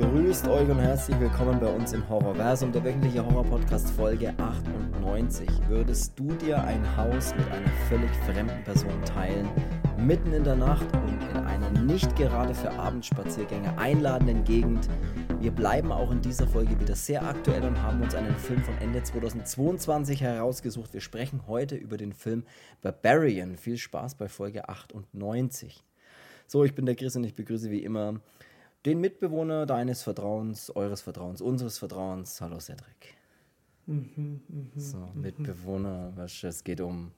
Grüßt euch und herzlich willkommen bei uns im Horrorversum, der wöchentliche Horror-Podcast Folge 98. Würdest du dir ein Haus mit einer völlig fremden Person teilen, mitten in der Nacht und in einer nicht gerade für Abendspaziergänge einladenden Gegend? Wir bleiben auch in dieser Folge wieder sehr aktuell und haben uns einen Film von Ende 2022 herausgesucht. Wir sprechen heute über den Film Barbarian. Viel Spaß bei Folge 98. So, ich bin der Chris und ich begrüße wie immer den Mitbewohner deines Vertrauens, eures Vertrauens, unseres Vertrauens. Hallo Cedric. Mhm, mhm, So, mhm. Mitbewohner, was, es geht um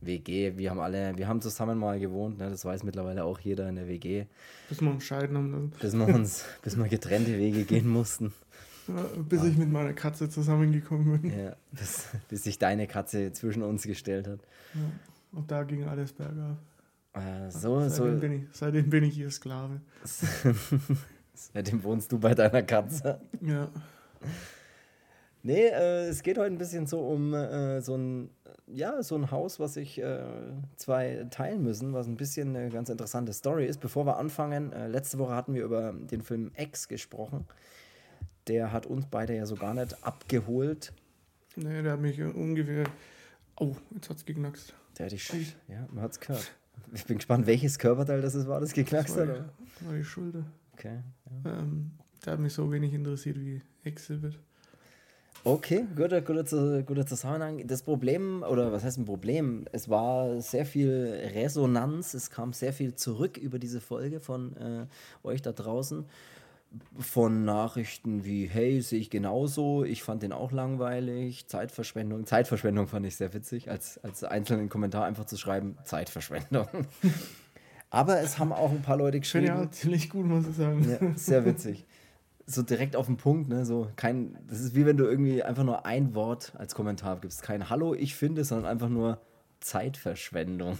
WG. Wir haben alle, wir haben zusammen mal gewohnt, ne? das weiß mittlerweile auch jeder in der WG, Bis wir uns scheiden haben bis wir uns, bis wir getrennte Wege gehen mussten. Ja, bis ich mit meiner Katze zusammengekommen bin. Ja, bis, bis sich deine Katze zwischen uns gestellt hat. Ja. Und da ging alles bergab. Äh, so, seitdem, so, bin ich, seitdem bin ich ihr Sklave. seitdem wohnst du bei deiner Katze. Ja. Nee, äh, es geht heute ein bisschen so um äh, so ein, ja, so ein Haus, was sich äh, zwei teilen müssen, was ein bisschen eine ganz interessante Story ist. Bevor wir anfangen, äh, letzte Woche hatten wir über den Film X gesprochen. Der hat uns beide ja so gar nicht abgeholt. Nee, der hat mich ungefähr. Oh, jetzt hat's geknackst. Der hat dich, ja, man hat's gehört. Ich bin gespannt, welches Körperteil das war, das geknackst hat. das war die Schulter. Okay. Ja. Ähm, der hat mich so wenig interessiert wie Exhibit. Okay, guter, guter, Zu- guter Zusammenhang. Das Problem, oder was heißt ein Problem? Es war sehr viel Resonanz, es kam sehr viel zurück über diese Folge von äh, euch da draußen. Von Nachrichten wie, hey, sehe ich genauso, ich fand den auch langweilig, Zeitverschwendung. Zeitverschwendung fand ich sehr witzig, als, als einzelnen Kommentar einfach zu schreiben, Zeitverschwendung. Aber es haben auch ein paar Leute geschrieben. ja ziemlich gut, muss ich sagen. Ja, sehr witzig. So direkt auf den Punkt, ne? So kein, das ist wie wenn du irgendwie einfach nur ein Wort als Kommentar gibst. Kein Hallo, ich finde, sondern einfach nur Zeitverschwendung.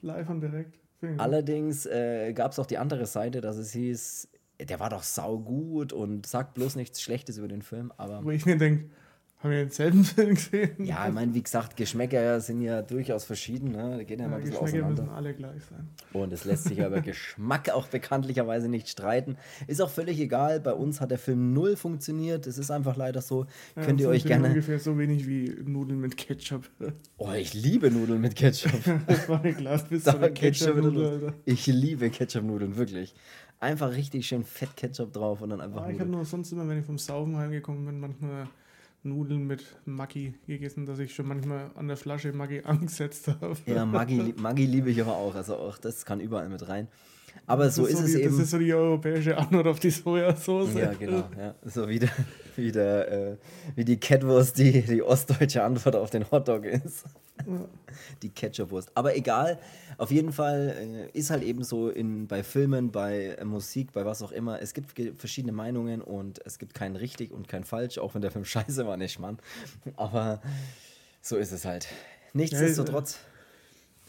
Live und direkt. Allerdings äh, gab es auch die andere Seite, dass es hieß, der war doch saugut und sagt bloß nichts Schlechtes über den Film. Aber Wo ich mir denke, haben wir denselben Film gesehen? ja, ich meine, wie gesagt, Geschmäcker sind ja durchaus verschieden. Ne? Da geht ja Ja, mal ein bisschen Geschmäcker auseinander. müssen alle gleich sein. Und es lässt sich ja über Geschmack auch bekanntlicherweise nicht streiten. Ist auch völlig egal. Bei uns hat der Film null funktioniert. Es ist einfach leider so. Ja, Könnt ihr euch gerne. ungefähr so wenig wie Nudeln mit Ketchup. Oh, ich liebe Nudeln mit Ketchup. Das war eine Glaspizza Da mit geht's schon wieder Ketchup-Nudel, los. Alter. Ich liebe Ketchup-Nudeln, wirklich. Einfach richtig schön fett Ketchup drauf und dann einfach Ah, ich habe nur sonst immer, wenn ich vom Saufen heimgekommen bin, manchmal Nudeln mit Maggi gegessen, dass ich schon manchmal an der Flasche Maggi angesetzt habe. Ja, Maggi, Maggi liebe ich aber auch. Also auch das kann überall mit rein. Aber so ist, so es die, eben. Das ist so die europäische Antwort auf die Sojasauce. Ja, genau. Ja. So wie, der, wie, der, äh, wie die Catwurst die, die ostdeutsche Antwort auf den Hotdog ist. Ja. Die Ketchupwurst. Aber egal, auf jeden Fall äh, ist halt eben so in, bei Filmen, bei äh, Musik, bei was auch immer, es gibt verschiedene Meinungen und es gibt kein richtig und kein falsch, auch wenn der Film scheiße war, nicht, Mann. Aber so ist es halt. Nichtsdestotrotz,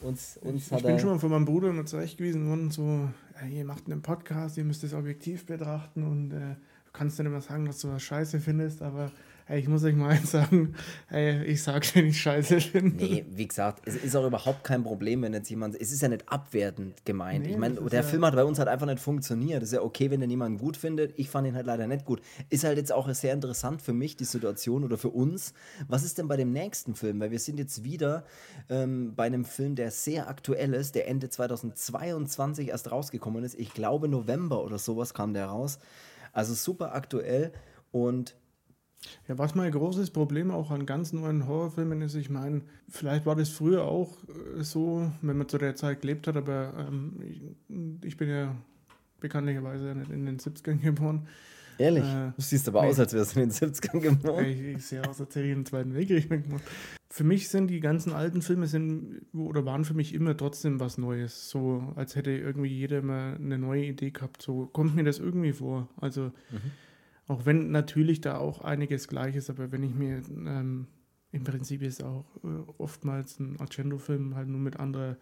uns, uns Ich hat bin schon mal von meinem Bruder immer zurechtgewiesen worden, so, ihr macht einen Podcast, ihr müsst es objektiv betrachten und äh, du kannst dann immer sagen, dass du was scheiße findest, aber ey, ich muss euch mal eins sagen, ey, ich sag's, wenn ich scheiße finde. Nee, wie gesagt, es ist auch überhaupt kein Problem, wenn jetzt jemand. Es ist ja nicht abwertend gemeint. Nee, ich meine, der ja- Film hat bei uns halt einfach nicht funktioniert. Das ist ja okay, wenn den jemand gut findet. Ich fand ihn halt leider nicht gut. Ist halt jetzt auch sehr interessant für mich, die Situation oder für uns. Was ist denn bei dem nächsten Film? Weil wir sind jetzt wieder ähm, bei einem Film, der sehr aktuell ist, der Ende 2022 erst rausgekommen ist. Ich glaube, November oder sowas kam der raus. Also super aktuell und Ja, was mein großes Problem auch an ganz neuen Horrorfilmen ist, ich meine, vielleicht war das früher auch äh, so, wenn man zu der Zeit gelebt hat, aber ähm, ich, ich bin ja bekanntlicherweise nicht in den 70ern geboren. ehrlich, Äh, du siehst aber nee. aus, als wärst du in den 70ern geboren. Ich, ich sehe aus, als hätte ich den Zweiten Weltkrieg mitgemacht. Für mich sind die ganzen alten Filme sind oder waren für mich immer trotzdem was Neues. So als hätte irgendwie jeder immer eine neue Idee gehabt. So kommt mir das irgendwie vor. Also auch wenn natürlich da auch einiges gleich ist, aber wenn ich mir ähm, im Prinzip ist auch äh, oftmals ein Argento-Film halt nur mit anderer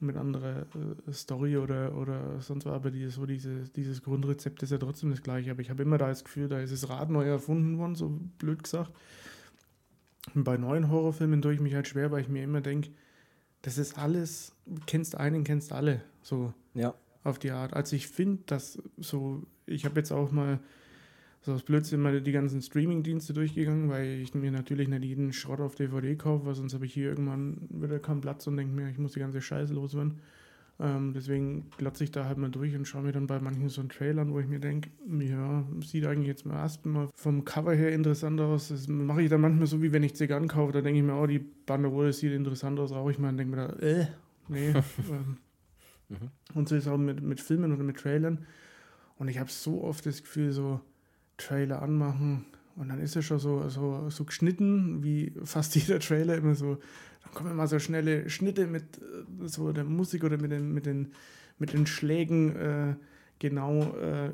mit anderer äh, Story oder, oder sonst was, aber die, so diese, dieses Grundrezept ist ja trotzdem das gleiche. Aber ich habe immer da das Gefühl, da ist das Rad neu erfunden worden, so blöd gesagt. Und bei neuen Horrorfilmen tue ich mich halt schwer, weil ich mir immer denke, das ist alles, kennst einen, kennst alle. So. Ja. auf die Art. Also ich finde, dass so, ich habe jetzt auch mal so aus Blödsinn mal die ganzen Streaming-Dienste durchgegangen, weil ich mir natürlich nicht jeden Schrott auf DVD kaufe, weil sonst habe ich hier irgendwann wieder keinen Platz und denke mir, ich muss die ganze Scheiße loswerden. Ähm, deswegen glotze ich da halt mal durch und schaue mir dann bei manchen so einen Trailern, wo ich mir denke, ja, sieht eigentlich jetzt mal erstmal vom Cover her interessant aus. Das mache ich dann manchmal so, wie wenn ich Zigarren kaufe, da denke ich mir, oh, die Banderole sieht interessant aus, rauche ich mal und denke mir da, äh, nee. ähm, mhm. Und so ist es auch mit, mit Filmen oder mit Trailern. Und ich habe so oft das Gefühl, so Trailer anmachen und dann ist er schon so, so, so geschnitten, wie fast jeder Trailer immer so dann kommen immer so schnelle Schnitte mit äh, so der Musik oder mit den, mit den, mit den Schlägen äh, genau äh,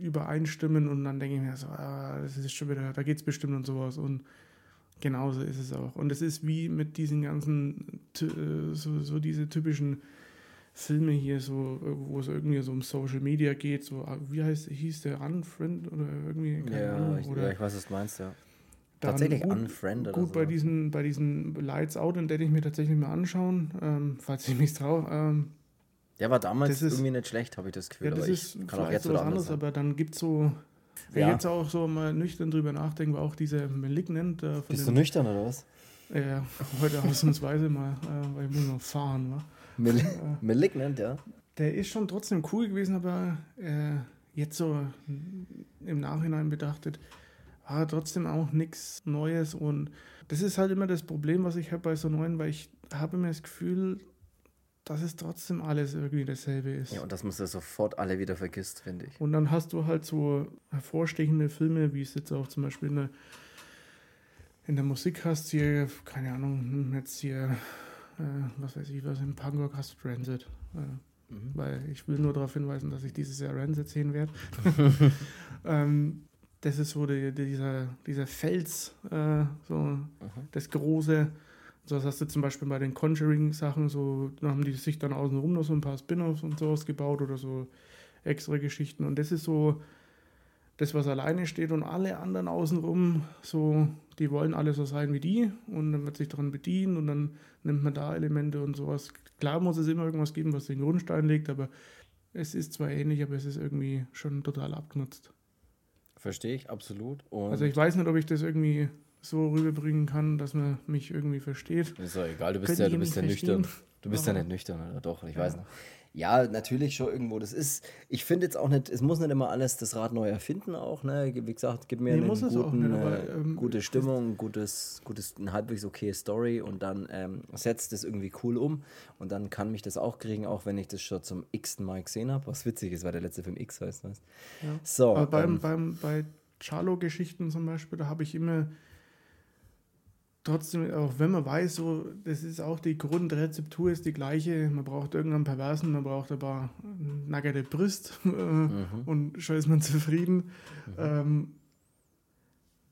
übereinstimmen und dann denke ich mir so, ah, das ist schon wieder, da geht es bestimmt und sowas und genauso ist es auch. Und es ist wie mit diesen ganzen, äh, so, so diese typischen Filme hier, so, wo es irgendwie so um Social Media geht, so, ah, wie heißt, hieß der Unfriend oder irgendwie? ja, Ahnung, ich, oder ja, ich weiß, was du meinst, ja. Tatsächlich gut, unfriended. Gut, so. bei diesen, bei diesen Lights Out, den werde ich mir tatsächlich mal anschauen, ähm, falls ich mich traue. Ähm, der war damals das ist- irgendwie nicht schlecht, habe ich das Gefühl. ja, das aber ist ich kann auch jetzt so was anderes, aber dann gibt es so, wenn Ja. jetzt auch so mal nüchtern drüber nachdenke, war auch dieser Malignant äh, von Bist du nüchtern oder was? äh, heute ausnahmsweise mal, äh, weil ich muss noch fahren, wa? Mal Malignant, ja. Der ist schon trotzdem cool gewesen, aber äh, jetzt so im Nachhinein betrachtet, war trotzdem auch nichts Neues. Und das ist halt immer das Problem, was ich habe bei so neuen, weil ich habe immer das Gefühl, dass es trotzdem alles irgendwie dasselbe ist. Ja, und dass man sie sofort alle wieder vergisst, finde ich. Und dann hast du halt so hervorstechende Filme, wie es jetzt auch zum Beispiel in der, in der Musik hast, hier, keine Ahnung, jetzt hier, äh, was weiß ich, was in Pangok hast du Transit. Äh, Mhm. weil ich will nur darauf hinweisen, dass ich dieses Jahr Rancid sehen werde. ähm, das ist so die, dieser, dieser Fels, äh, so Mhm. das Große. So, das hast du zum Beispiel bei den Conjuring-Sachen, so, da haben die sich dann außenrum noch so ein paar Spin-offs und sowas gebaut oder so extra Geschichten. Und das ist so das, was alleine steht und alle anderen außenrum, so, die wollen alle so sein wie die und dann wird sich daran bedienen und dann nimmt man da Elemente und sowas. Klar muss es immer irgendwas geben, was den Grundstein legt, aber es ist zwar ähnlich, aber es ist irgendwie schon total abgenutzt. Verstehe ich, absolut. Und Also ich weiß nicht, ob ich das irgendwie so rüberbringen kann, dass man mich irgendwie versteht. ist doch egal, du bist Könnt ja, du bist ja nüchtern. Du bist ja Aber- nicht nüchtern, oder doch? Ich Ja. weiß noch. Ja, natürlich schon irgendwo. Das ist, ich finde jetzt auch nicht, es muss nicht immer alles das Rad neu erfinden auch, ne? Wie gesagt, gib mir Nee, einen es guten, nicht, aber, äh, ähm, gute Stimmung, gutes, gutes, eine halbwegs okay Story und dann ähm, setzt das irgendwie cool um und dann kann mich das auch kriegen, auch wenn ich das schon zum x-ten Mal gesehen habe. Was witzig ist, weil der letzte Film X heißt, weißt Ja. So, Aber beim, ähm, beim, bei Charlo-Geschichten zum Beispiel, da habe ich immer trotzdem, auch wenn man weiß, so, das ist auch die Grundrezeptur ist die gleiche. Man braucht irgendeinen Perversen, man braucht ein paar nackerte Brüste äh, Mhm. und schon ist man zufrieden. Ähm,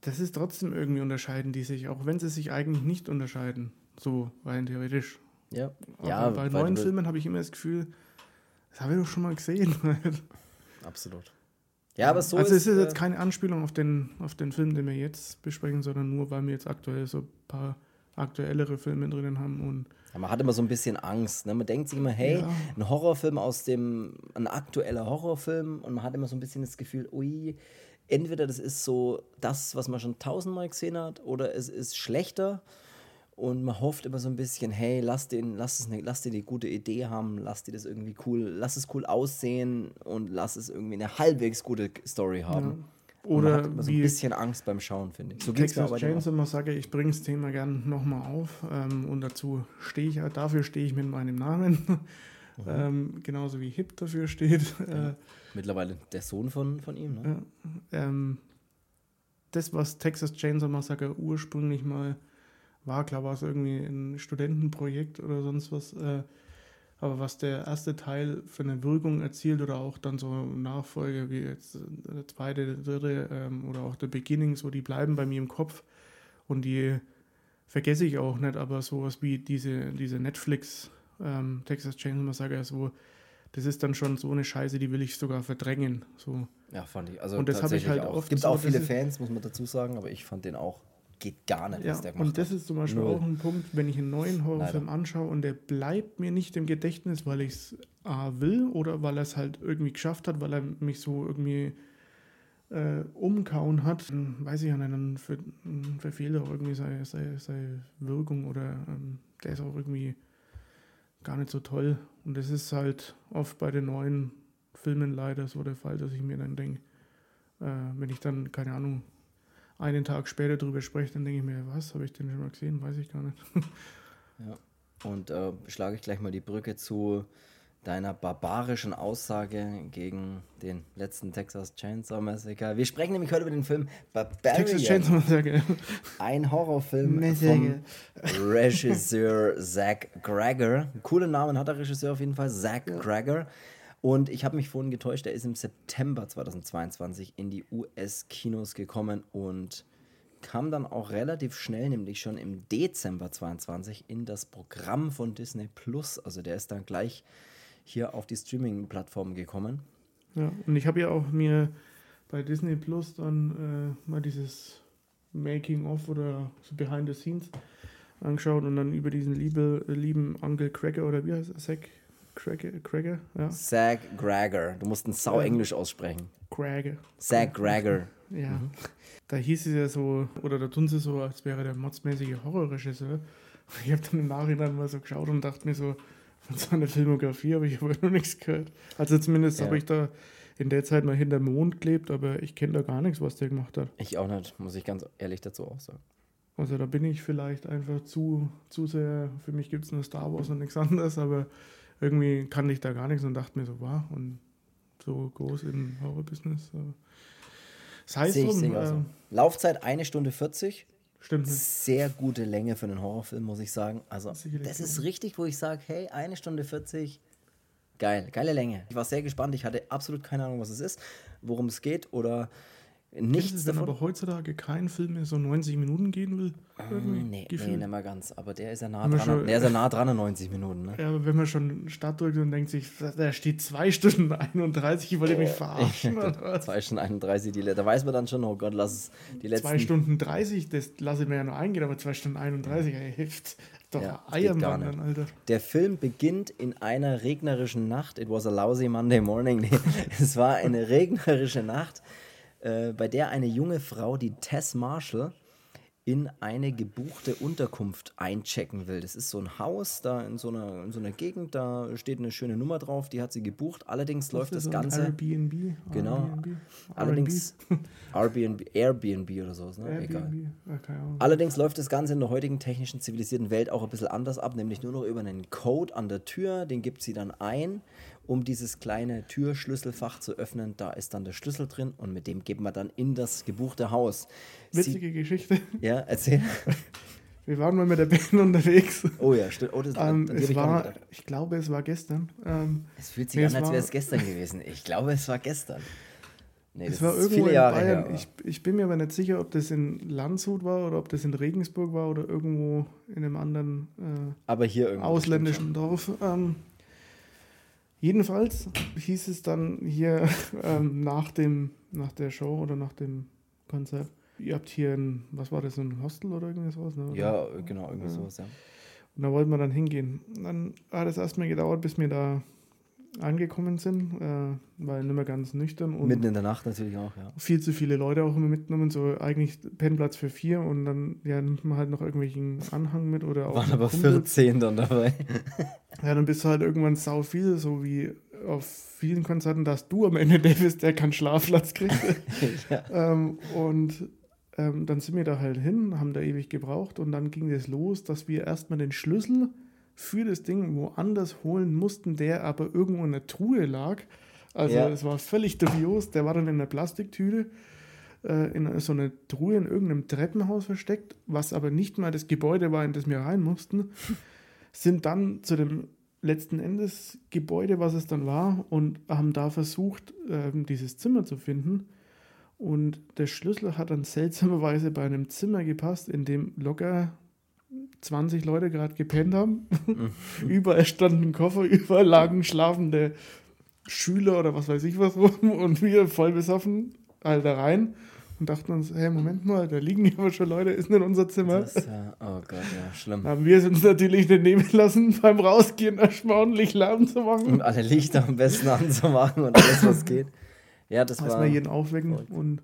das ist trotzdem irgendwie unterscheiden die sich, auch wenn sie sich eigentlich nicht unterscheiden. So rein theoretisch. ja, Aber ja bei neuen Filmen habe ich immer das Gefühl, das habe ich doch schon mal gesehen. Absolut. Ja, aber so also ist es ist jetzt äh, keine Anspielung auf den, auf den Film, den wir jetzt besprechen, sondern nur, weil wir jetzt aktuell so ein paar aktuellere Filme drinnen haben und Ja, man hat immer so ein bisschen Angst. Ne? Man denkt sich immer, hey, Ja. ein Horrorfilm aus dem, ein aktueller Horrorfilm und man hat immer so ein bisschen das Gefühl, ui, entweder das ist so das, was man schon tausendmal gesehen hat, oder es ist schlechter und man hofft immer so ein bisschen, hey, lass den, lass es eine, lass die die gute Idee haben, lass die das irgendwie cool, lass es cool aussehen und lass es irgendwie eine halbwegs gute Story haben. Und man hat oder immer so ein bisschen Angst beim Schauen, finde ich. So Texas auch. Chainsaw Massacre, ich bringe das Thema gern nochmal auf ähm, und dazu stehe ich, dafür stehe ich mit meinem Namen, Mhm. ähm, genauso wie Hip dafür steht. Äh, Mittlerweile der Sohn von, von ihm, ne? Ja, ähm, das, was Texas Chainsaw Massacre ursprünglich mal war, klar war es irgendwie ein Studentenprojekt oder sonst was, äh, aber was der erste Teil für eine Wirkung erzielt oder auch dann so Nachfolge wie jetzt der zweite, der dritte ähm, oder auch der Beginning, so die bleiben bei mir im Kopf und die vergesse ich auch nicht, aber sowas wie diese, diese Netflix ähm, Texas Chainsaw Massacre, so, das ist dann schon so eine Scheiße, die will ich sogar verdrängen. So. Ja, fand ich. Also Und das hab ich tatsächlich halt auch. oft Gibt so, auch viele Fans, muss man dazu sagen, aber ich fand den auch geht gar nicht, Ja, was der gemacht und das ist zum Beispiel Null. auch ein Punkt, wenn ich einen neuen Horrorfilm anschaue und der bleibt mir nicht im Gedächtnis, weil ich es A will oder weil er es halt irgendwie geschafft hat, weil er mich so irgendwie äh, umkauen hat, dann weiß ich ja nicht, dann ver verfehlt er auch irgendwie seine, seine, seine Wirkung oder ähm, der ist auch irgendwie gar nicht so toll. Und das ist halt oft bei den neuen Filmen leider so der Fall, dass ich mir dann denke, äh, wenn ich dann, keine Ahnung, einen Tag später drüber spreche, dann denke ich mir, was, habe ich den schon mal gesehen? Weiß ich gar nicht. Und äh, schlage ich gleich mal die Brücke zu deiner barbarischen Aussage gegen den letzten Texas Chainsaw Massacre. Wir sprechen nämlich heute über den Film Texas Chainsaw Barbarian, Massacre. ein Horrorfilm Massacre. vom Regisseur Zach Gregor. Coolen Namen hat der Regisseur auf jeden Fall, Zach Gregor. Und ich habe mich vorhin getäuscht, er ist im September 2022 in die US-Kinos gekommen und kam dann auch relativ schnell, nämlich schon im Dezember 22 in das Programm von Disney Plus. Also der ist dann gleich hier auf die Streaming-Plattform gekommen. Ja, und ich habe ja auch mir bei Disney Plus dann äh, mal dieses Making-of oder so Behind the Scenes angeschaut und dann über diesen liebe, lieben Uncle Cracker oder wie heißt er? Zack Cracker? Cracker? Ja, Zach Gregor. Du musst ein sau Englisch aussprechen. Cracker. Zach Gregor. Ja. Da hieß es ja so, oder da tun sie so, als wäre der modsmäßige Horrorregisseur. Ich habe dann im Nachhinein mal so geschaut und dachte mir so, von seiner Filmografie habe ich aber noch nichts gehört. Also zumindest Ja. habe ich da in der Zeit mal hinter dem Mond gelebt, aber ich kenne da gar nichts, was der gemacht hat. Ich auch nicht, muss ich ganz ehrlich dazu auch sagen. Also da bin ich vielleicht einfach zu, zu sehr, für mich gibt es nur Star Wars und nichts anderes, aber irgendwie kannte ich da gar nichts und dachte mir so, wow, und so groß im Horror-Business. aber Sei es Sehe ich, drum, sehe ich auch so. äh, Laufzeit eine Stunde 40. stimmt. Sehr gute Länge für einen Horrorfilm, muss ich sagen. Also, Sicherlich das ist richtig, wo ich sage, hey, eine Stunde 40. Geil, geile Länge. Ich war sehr gespannt. Ich hatte absolut keine Ahnung, was es ist, worum es geht oder Nichts wenn davon. aber heutzutage kein Film mehr so 90 Minuten gehen will. Irgendwie Nee, nee, gefühlt. nicht mehr ganz. Aber der ist ja nah dran. schon- Der ist ja nah dran an 90 Minuten, ne? Ja, aber wenn man schon Start drückt und denkt sich, da steht 2 Stunden 31, ich wollte mich verarschen. oder was? 2 Stunden 31, die, da weiß man dann schon, oh Gott, lass es die letzten 2 Stunden 30, das lasse ich mir ja noch eingehen, aber 2 Stunden 31, ey, hilft doch Ja, Eiermann dann, Alter. Der Film beginnt in einer regnerischen Nacht. It was a lousy Monday morning. Nee, es war eine regnerische Nacht, äh, bei der eine junge Frau, die Tess Marshall, in eine gebuchte Unterkunft einchecken will. Das ist so ein Haus da in so einer, in so einer Gegend, da steht eine schöne Nummer drauf, die hat sie gebucht. Allerdings läuft das so Ganze. Airbnb. Genau. Airbnb? Allerdings Airbnb, Airbnb oder so, ne? Airbnb. Egal. Ah. Allerdings läuft das Ganze in der heutigen technischen zivilisierten Welt auch ein bisschen anders ab, nämlich nur noch über einen Code an der Tür, den gibt sie dann ein, um dieses kleine Türschlüsselfach zu öffnen. Da ist dann der Schlüssel drin und mit dem geht man dann in das gebuchte Haus. Sie, Witzige Geschichte. ja, erzähl. Wir waren mal mit der Band unterwegs. Oh ja, stimmt. Oh, das, Ähm, es ich war, ich glaube, es war gestern. Ähm, es fühlt sich nee, an, als wäre es gestern gewesen. Ich glaube, es war gestern. Nee, es war irgendwo viele in Jahre Bayern. her. ich, ich bin mir aber nicht sicher, ob das in Landshut war oder ob das in Regensburg war oder irgendwo in einem anderen äh, aber hier ausländischen Dorf. Ähm, jedenfalls hieß es dann hier ähm, nach, dem, nach der Show oder nach dem Konzert, ihr habt hier ein, was war das, ein Hostel oder irgendwas? Ne? Oder? Ja, genau, irgendwie sowas, ja. Und da wollten wir dann hingehen. Dann hat es erstmal gedauert, bis wir da angekommen sind, äh, weil nicht mehr ganz nüchtern und Mitten in der Nacht natürlich auch, ja. viel zu viele Leute auch immer mitgenommen, so eigentlich Pennplatz für vier und dann ja, nimmt man halt noch irgendwelchen Anhang mit oder auch Waren aber Kumpel. 14 dann dabei. Ja, dann bist du halt irgendwann sau viel, so wie auf vielen Konzerten, dass du am Ende der bist, der keinen Schlafplatz kriegt. ja. ähm, und ähm, dann sind wir da halt hin, haben da ewig gebraucht und dann ging das los, dass wir erstmal den Schlüssel für das Ding woanders holen mussten, der aber irgendwo in der Truhe lag. Also Ja. es war völlig dubios, der war dann in einer Plastiktüte äh, in so einer Truhe in irgendeinem Treppenhaus versteckt, was aber nicht mal das Gebäude war, in das wir rein mussten, sind dann zu dem letzten Endes Gebäude, was es dann war, und haben da versucht, ähm, dieses Zimmer zu finden. Und der Schlüssel hat dann seltsamerweise bei einem Zimmer gepasst, in dem locker 20 Leute gerade gepennt haben. überall standen Koffer, überall lagen schlafende Schüler oder was weiß ich was rum und wir voll besoffen halt da rein und dachten uns, hey, Moment mal, da liegen ja aber schon Leute, ist nicht unser Zimmer. Das, ja, oh Gott, ja, schlimm. Haben wir es uns natürlich nicht nehmen lassen, beim Rausgehen erstmal ordentlich Lärm zu machen. Und alle Lichter am besten anzumachen und alles, was geht. Ja, das Erstmal war. jeden aufwecken und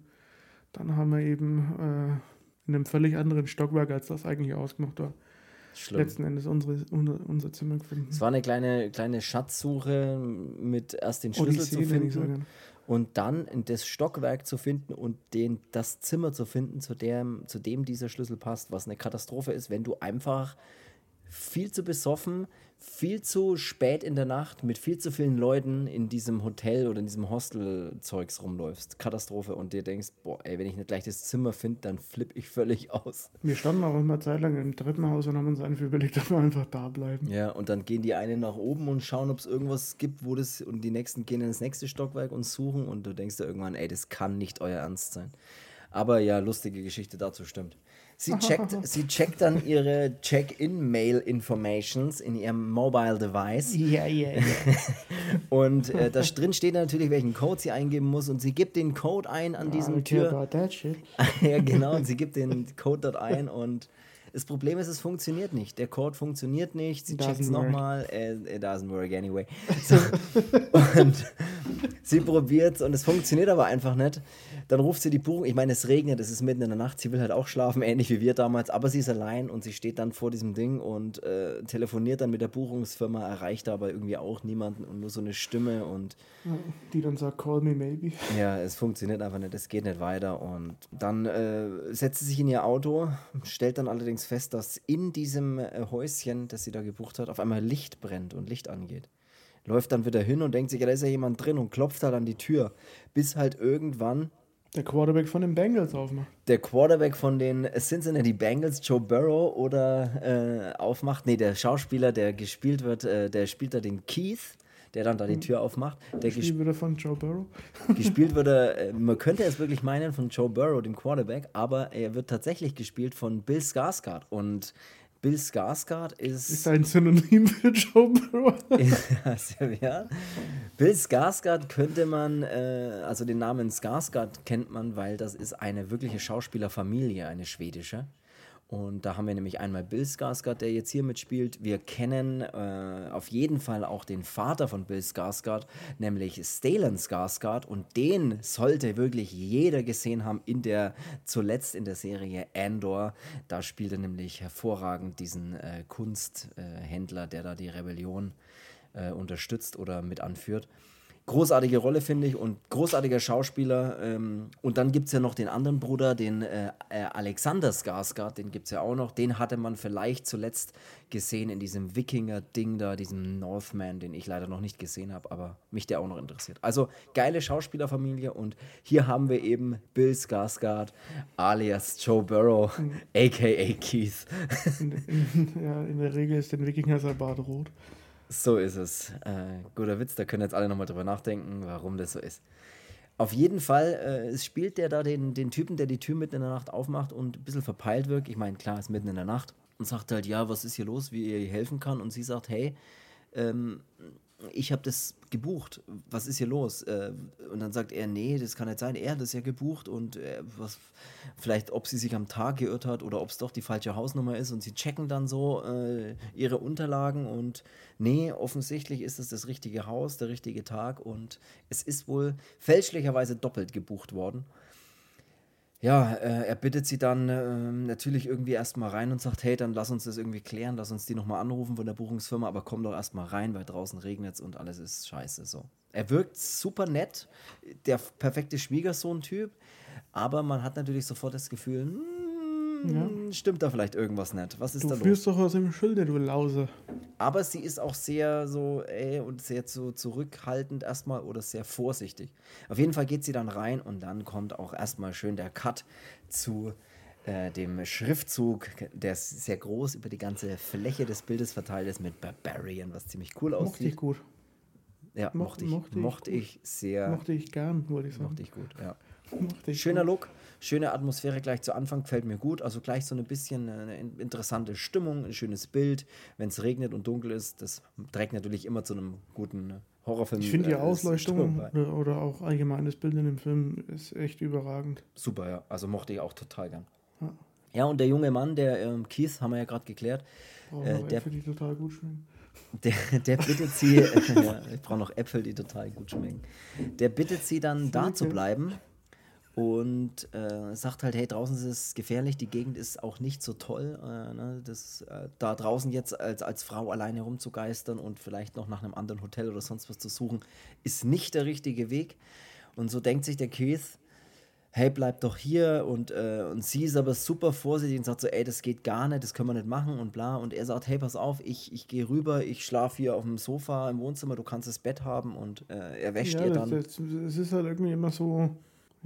dann haben wir eben äh, in einem völlig anderen Stockwerk, als das eigentlich ausgemacht war, Schlimm. letzten Endes unsere, unser, Zimmer gefunden. Es war eine kleine, kleine Schatzsuche mit erst den Schlüssel Odyssee, zu finden und dann das Stockwerk zu finden und den, das Zimmer zu finden, zu dem, zu dem dieser Schlüssel passt, was eine Katastrophe ist, wenn du einfach viel zu besoffen, viel zu spät in der Nacht mit viel zu vielen Leuten in diesem Hotel oder in diesem Hostel-Zeugs rumläufst. Katastrophe. Und dir denkst, boah, ey, wenn ich nicht gleich das Zimmer finde, dann flippe ich völlig aus. Wir standen auch immer Zeit lang im Treppenhaus und haben uns einfach überlegt, dass wir einfach da bleiben. Ja, und dann gehen die einen nach oben und schauen, ob es irgendwas gibt, wo das, und die nächsten gehen ins nächste Stockwerk und suchen und du denkst dir irgendwann, ey, das kann nicht euer Ernst sein. Aber ja, lustige Geschichte dazu stimmt. Sie checkt, sie checkt dann ihre Check-in-Mail-Informations in ihrem Mobile Device Ja, ja, ja. und äh, da drin steht natürlich, welchen Code sie eingeben muss und sie gibt den Code ein an diesem Tür. About that shit. ja, genau. Und sie gibt den Code dort ein und das Problem ist, es funktioniert nicht. Der Code funktioniert nicht. Sie checkt es nochmal. It, it doesn't work anyway. So. und sie probiert es und es funktioniert aber einfach nicht. Dann ruft sie die Buchung. Ich meine, es regnet, es ist mitten in der Nacht. Sie will halt auch schlafen, ähnlich wie wir damals. Aber sie ist allein und sie steht dann vor diesem Ding und äh, telefoniert dann mit der Buchungsfirma, erreicht aber irgendwie auch niemanden und nur so eine Stimme und Die dann sagt, call me maybe. ja, es funktioniert einfach nicht, es geht nicht weiter. Und dann äh, setzt sie sich in ihr Auto, stellt dann allerdings fest, dass in diesem äh, Häuschen, das sie da gebucht hat, auf einmal Licht brennt und Licht angeht. Läuft dann wieder hin und denkt sich, ja, da ist ja jemand drin und klopft halt an die Tür, bis halt irgendwann Der Quarterback von den Bengals aufmacht. der Quarterback von den Cincinnati Bengals, Joe Burrow, oder äh, aufmacht. Nee, der Schauspieler, der gespielt wird, äh, der spielt da den Keith, der dann da die Tür aufmacht. Der ges Spiel wieder von Joe Burrow. gespielt wird er, äh, man könnte es wirklich meinen von Joe Burrow, dem Quarterback, aber er wird tatsächlich gespielt von Bill Skarsgård. Und Bill Skarsgård Ist ist. ein Synonym für Joe Burrow. ja. Bill Skarsgård könnte man, äh, also den Namen Skarsgård kennt man, weil das ist eine wirkliche Schauspielerfamilie, eine schwedische. Und da haben wir nämlich einmal Bill Skarsgård, der jetzt hier mitspielt. Wir kennen äh, auf jeden Fall auch den Vater von Bill Skarsgård, nämlich Stellan Skarsgård. Und den sollte wirklich jeder gesehen haben in der, zuletzt in der Serie Andor. Da spielt er nämlich hervorragend diesen äh, Kunsthändler, der da die Rebellion äh, unterstützt oder mit anführt. Großartige Rolle, finde ich, und großartiger Schauspieler. Ähm, und dann gibt es ja noch den anderen Bruder, den äh, äh, Alexander Skarsgård, den gibt es ja auch noch. Den hatte man vielleicht zuletzt gesehen in diesem Wikinger-Ding da, diesem Northman, den ich leider noch nicht gesehen habe, aber mich der auch noch interessiert. Also geile Schauspielerfamilie und hier haben wir eben Bill Skarsgård alias Joe Burrow, aka Keith. In, in, ja, in der Regel ist den Wikinger sein Bart rot. So ist es. Äh, guter Witz, da können jetzt alle nochmal drüber nachdenken, warum das so ist. Auf jeden Fall äh, spielt der da den, den Typen, der die Tür mitten in der Nacht aufmacht und ein bisschen verpeilt wirkt. Ich meine, klar, ist mitten in der Nacht und sagt halt, ja, was ist hier los, wie ihr helfen kann. Und sie sagt, hey, ähm, ich habe das gebucht. Was ist hier los? Äh, und dann sagt er, nee, das kann nicht sein. Er hat das ja gebucht und äh, was, vielleicht, ob sie sich am Tag geirrt hat oder ob es doch die falsche Hausnummer ist. Und sie checken dann so äh, ihre Unterlagen und nee, offensichtlich ist es das richtige Haus, der richtige Tag und es ist wohl fälschlicherweise doppelt gebucht worden. Ja, äh, er bittet sie dann ähm, natürlich irgendwie erstmal rein und sagt, hey, dann lass uns das irgendwie klären, lass uns die nochmal anrufen von der Buchungsfirma, aber komm doch erstmal rein, weil draußen regnet es und alles ist scheiße so. Er wirkt super nett, der perfekte Schwiegersohn-Typ, aber man hat natürlich sofort das Gefühl, hm, stimmt da vielleicht irgendwas nicht? Was ist Du da los? führst doch aus dem Schilde, du Lause. Aber sie ist auch sehr so, ey, und sehr so zurückhaltend erstmal oder sehr vorsichtig. Auf jeden Fall geht sie dann rein und dann kommt auch erstmal schön der Cut zu äh, dem Schriftzug, der ist sehr groß über die ganze Fläche des Bildes verteilt ist mit Barbarian, was ziemlich cool Mochte aussieht. ich gut. Ja, Mo- mochte ich, mochte mochte ich ich, gut. sehr, Mochte ich gern, wollte ich sagen. mochte ich gut, ja. Mochte ich Schöner gut. Look, schöne Atmosphäre gleich zu Anfang, gefällt mir gut. Also gleich so ein bisschen eine in- interessante Stimmung, ein schönes Bild. Wenn es regnet und dunkel ist, das trägt natürlich immer zu einem guten Horrorfilm. Ich finde die äh, Ausleuchtung oder, auch allgemein das Bild in dem Film ist echt überragend. Super, ja. Also mochte ich auch total gern. Ja. Ja, und der junge Mann, der ähm, Keith, haben wir ja gerade geklärt, Brauchen Äh, der- Äpfel, die total gut schmecken. der, der bittet sie, ja, ich brauche noch Äpfel, die total gut schmecken. Der bittet sie dann da zu bleiben und äh, sagt halt, hey, draußen ist es gefährlich, die Gegend ist auch nicht so toll. Äh, ne, das, äh, da draußen jetzt als, als Frau alleine rumzugeistern und vielleicht noch nach einem anderen Hotel oder sonst was zu suchen, ist nicht der richtige Weg. Und so denkt sich der Keith, hey, bleib doch hier und, äh, und sie ist aber super vorsichtig und sagt so, ey, das geht gar nicht, das können wir nicht machen und bla. Und er sagt, hey, pass auf, ich, ich gehe rüber, ich schlafe hier auf dem Sofa im Wohnzimmer, du kannst das Bett haben und äh, er wäscht Ja, ihr dann. es ist halt irgendwie immer so,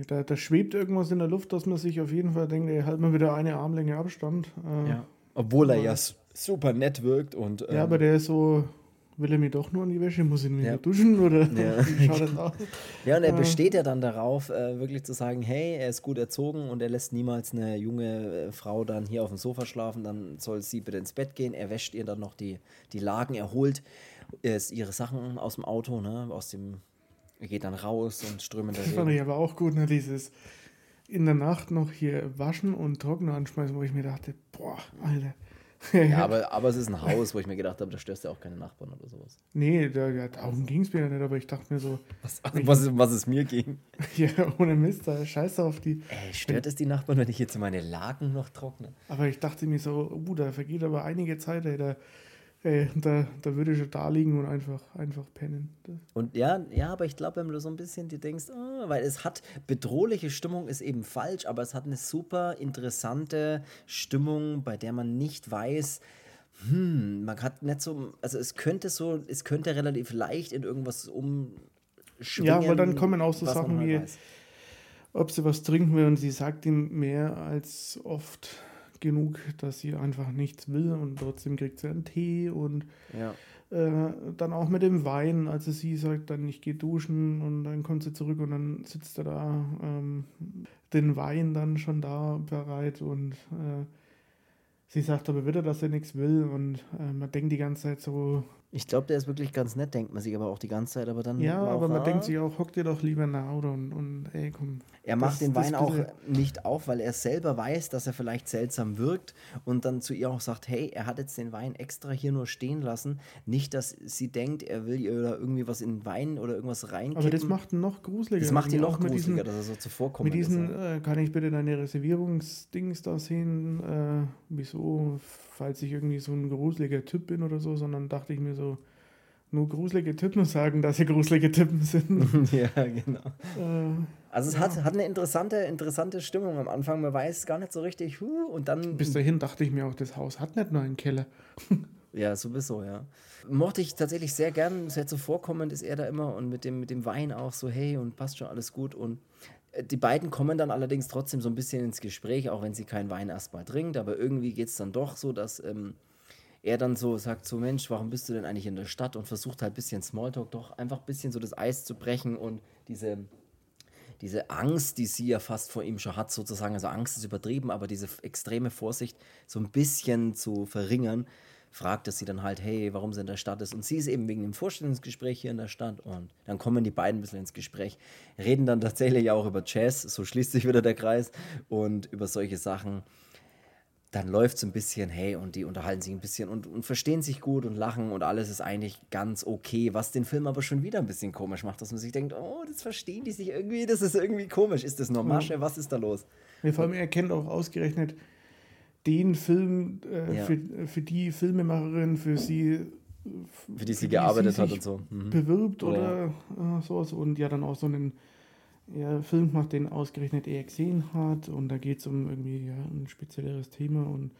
da, da schwebt irgendwas in der Luft, dass man sich auf jeden Fall denkt, ey, halt mal wieder eine Armlänge Abstand. Äh, ja. Obwohl er ja super nett wirkt und Ja, ähm, aber der ist so, will er mir doch nur an die Wäsche, muss ich mir Ja. duschen oder Ja. schaut aus? Ja, und er Äh. besteht ja dann darauf, äh, wirklich zu sagen, hey, er ist gut erzogen und er lässt niemals eine junge äh, Frau dann hier auf dem Sofa schlafen, dann soll sie bitte ins Bett gehen. Er wäscht ihr dann noch die, die Lagen, er holt äh, ihre Sachen aus dem Auto, ne, aus dem, er geht dann raus und strömender Das fand ich aber auch gut, ne, dieses in der Nacht noch hier waschen und trocknen anschmeißen, wo ich mir dachte, boah, Alter. Ja, aber, aber es ist ein Haus, wo ich mir gedacht habe, da störst du auch keine Nachbarn oder sowas. nee, da, ja, darum ging es mir ja nicht, aber ich dachte mir so, Was, was, es- was es mir ging. ja, ohne Mist, da scheiß auf die. Ey, stört es die Nachbarn, wenn ich jetzt meine Lagen noch trockne? Aber ich dachte mir so, uh, da vergeht aber einige Zeit, ey, da, ey, da, da würde ich schon da liegen und einfach, einfach pennen. Und ja, ja, aber ich glaube, wenn du so ein bisschen dir denkst, ah, weil es hat bedrohliche Stimmung ist eben falsch, aber es hat eine super interessante Stimmung, bei der man nicht weiß, hm, man hat nicht so, also es könnte so, es könnte relativ leicht in irgendwas umschwingen. Ja, weil dann kommen auch so Sachen halt wie- weiß. ob sie was trinken will und sie sagt ihm mehr als oft genug, dass sie einfach nichts will und trotzdem kriegt sie einen Tee und Ja. äh, dann auch mit dem Wein, also sie sagt dann, ich gehe duschen und dann kommt sie zurück und dann sitzt er da, ähm, den Wein dann schon da bereit und äh, sie sagt aber wieder, dass er nichts will und äh, man denkt die ganze Zeit so, Ich glaube, der ist wirklich ganz nett, denkt man sich aber auch die ganze Zeit, aber dann ja, aber man ah, denkt sich auch, hock dir doch lieber nach oder und, und ey, komm. Er macht Das- den Wein auch nicht auf, weil er selber weiß, dass er vielleicht seltsam wirkt und dann zu ihr auch sagt, hey, er hat jetzt den Wein extra hier nur stehen lassen. Nicht, dass sie denkt, er will ihr da irgendwie was in den Wein oder irgendwas reinkippen. Aber das macht ihn noch gruseliger. das macht ihn noch mit diesen- gruseliger, dass er so zuvorkommt. Mit diesen, äh, kann ich bitte deine Reservierungsdings da sehen? Äh, wieso, falls ich irgendwie so ein gruseliger Typ bin oder so, sondern dachte ich mir so, nur gruselige Typen sagen, dass sie gruselige Typen sind. ja, genau. äh, Also es hat, hat eine interessante, interessante Stimmung am Anfang. Man weiß gar nicht so richtig, huh, und dann bis dahin dachte ich mir auch, das Haus hat nicht nur einen Keller. Ja, sowieso, ja. Mochte ich tatsächlich sehr gern, sehr zuvorkommend ist er da immer und mit dem, mit dem Wein auch so, hey, und passt schon alles gut. Und die beiden kommen dann allerdings trotzdem so ein bisschen ins Gespräch, auch wenn sie keinen Wein erstmal trinkt, aber irgendwie geht es dann doch so, dass ähm, er dann so sagt, so Mensch, warum bist du denn eigentlich in der Stadt? Und versucht halt ein bisschen Smalltalk, doch einfach ein bisschen so das Eis zu brechen und diese, diese Angst, die sie ja fast vor ihm schon hat, sozusagen, also Angst ist übertrieben, aber diese extreme Vorsicht so ein bisschen zu verringern, fragt er sie dann halt, hey, warum sie in der Stadt ist. Und sie ist eben wegen dem Vorstellungsgespräch hier in der Stadt. Und dann kommen die beiden ein bisschen ins Gespräch, reden dann tatsächlich auch über Jazz, so schließt sich wieder der Kreis, und über solche Sachen. Dann läuft es ein bisschen, hey, und die unterhalten sich ein bisschen und, und verstehen sich gut und lachen und alles ist eigentlich ganz okay, was den Film aber schon wieder ein bisschen komisch macht, dass man sich denkt, oh, das verstehen die sich irgendwie, das ist irgendwie komisch. Ist das nur Masche? Was ist da los? Ja, vor allem, er kennt auch ausgerechnet den Film, äh, Ja. für, für die Filmemacherin, für sie Für die sie für gearbeitet sie hat und so. Mhm. bewirbt Oder- oder äh, sowas und ja dann auch so einen ja, Film macht, den ausgerechnet er gesehen hat und da geht es um irgendwie ja, ein spezielleres Thema und,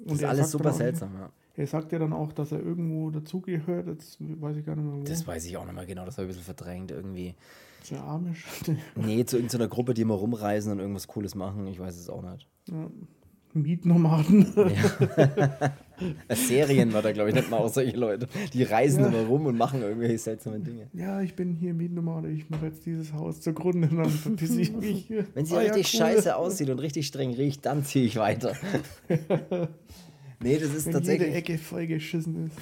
und Das ist alles super auch, seltsam, ja. Er sagt ja dann auch, dass er irgendwo dazugehört, jetzt weiß ich gar nicht mehr wo. Das weiß ich auch nicht mehr genau, das habe ich ein bisschen verdrängt irgendwie. Sehr amisch. Nee, zu irgendeiner Gruppe, die immer rumreisen und irgendwas Cooles machen, ich weiß es auch nicht. ja. Mietnomaden. Äh, Serien war da, glaube ich, nicht mal auch solche Leute. Die reisen Ja. immer rum und machen irgendwelche seltsamen Dinge. Ja, ich bin hier Mietnomade, ich mache jetzt dieses Haus zugrunde und dann ich mich. Wenn sie Ah, ja, richtig cool. scheiße aussieht und richtig streng riecht, dann ziehe ich weiter. nee, das ist Wenn jede tatsächlich. Ecke vollgeschissen ist.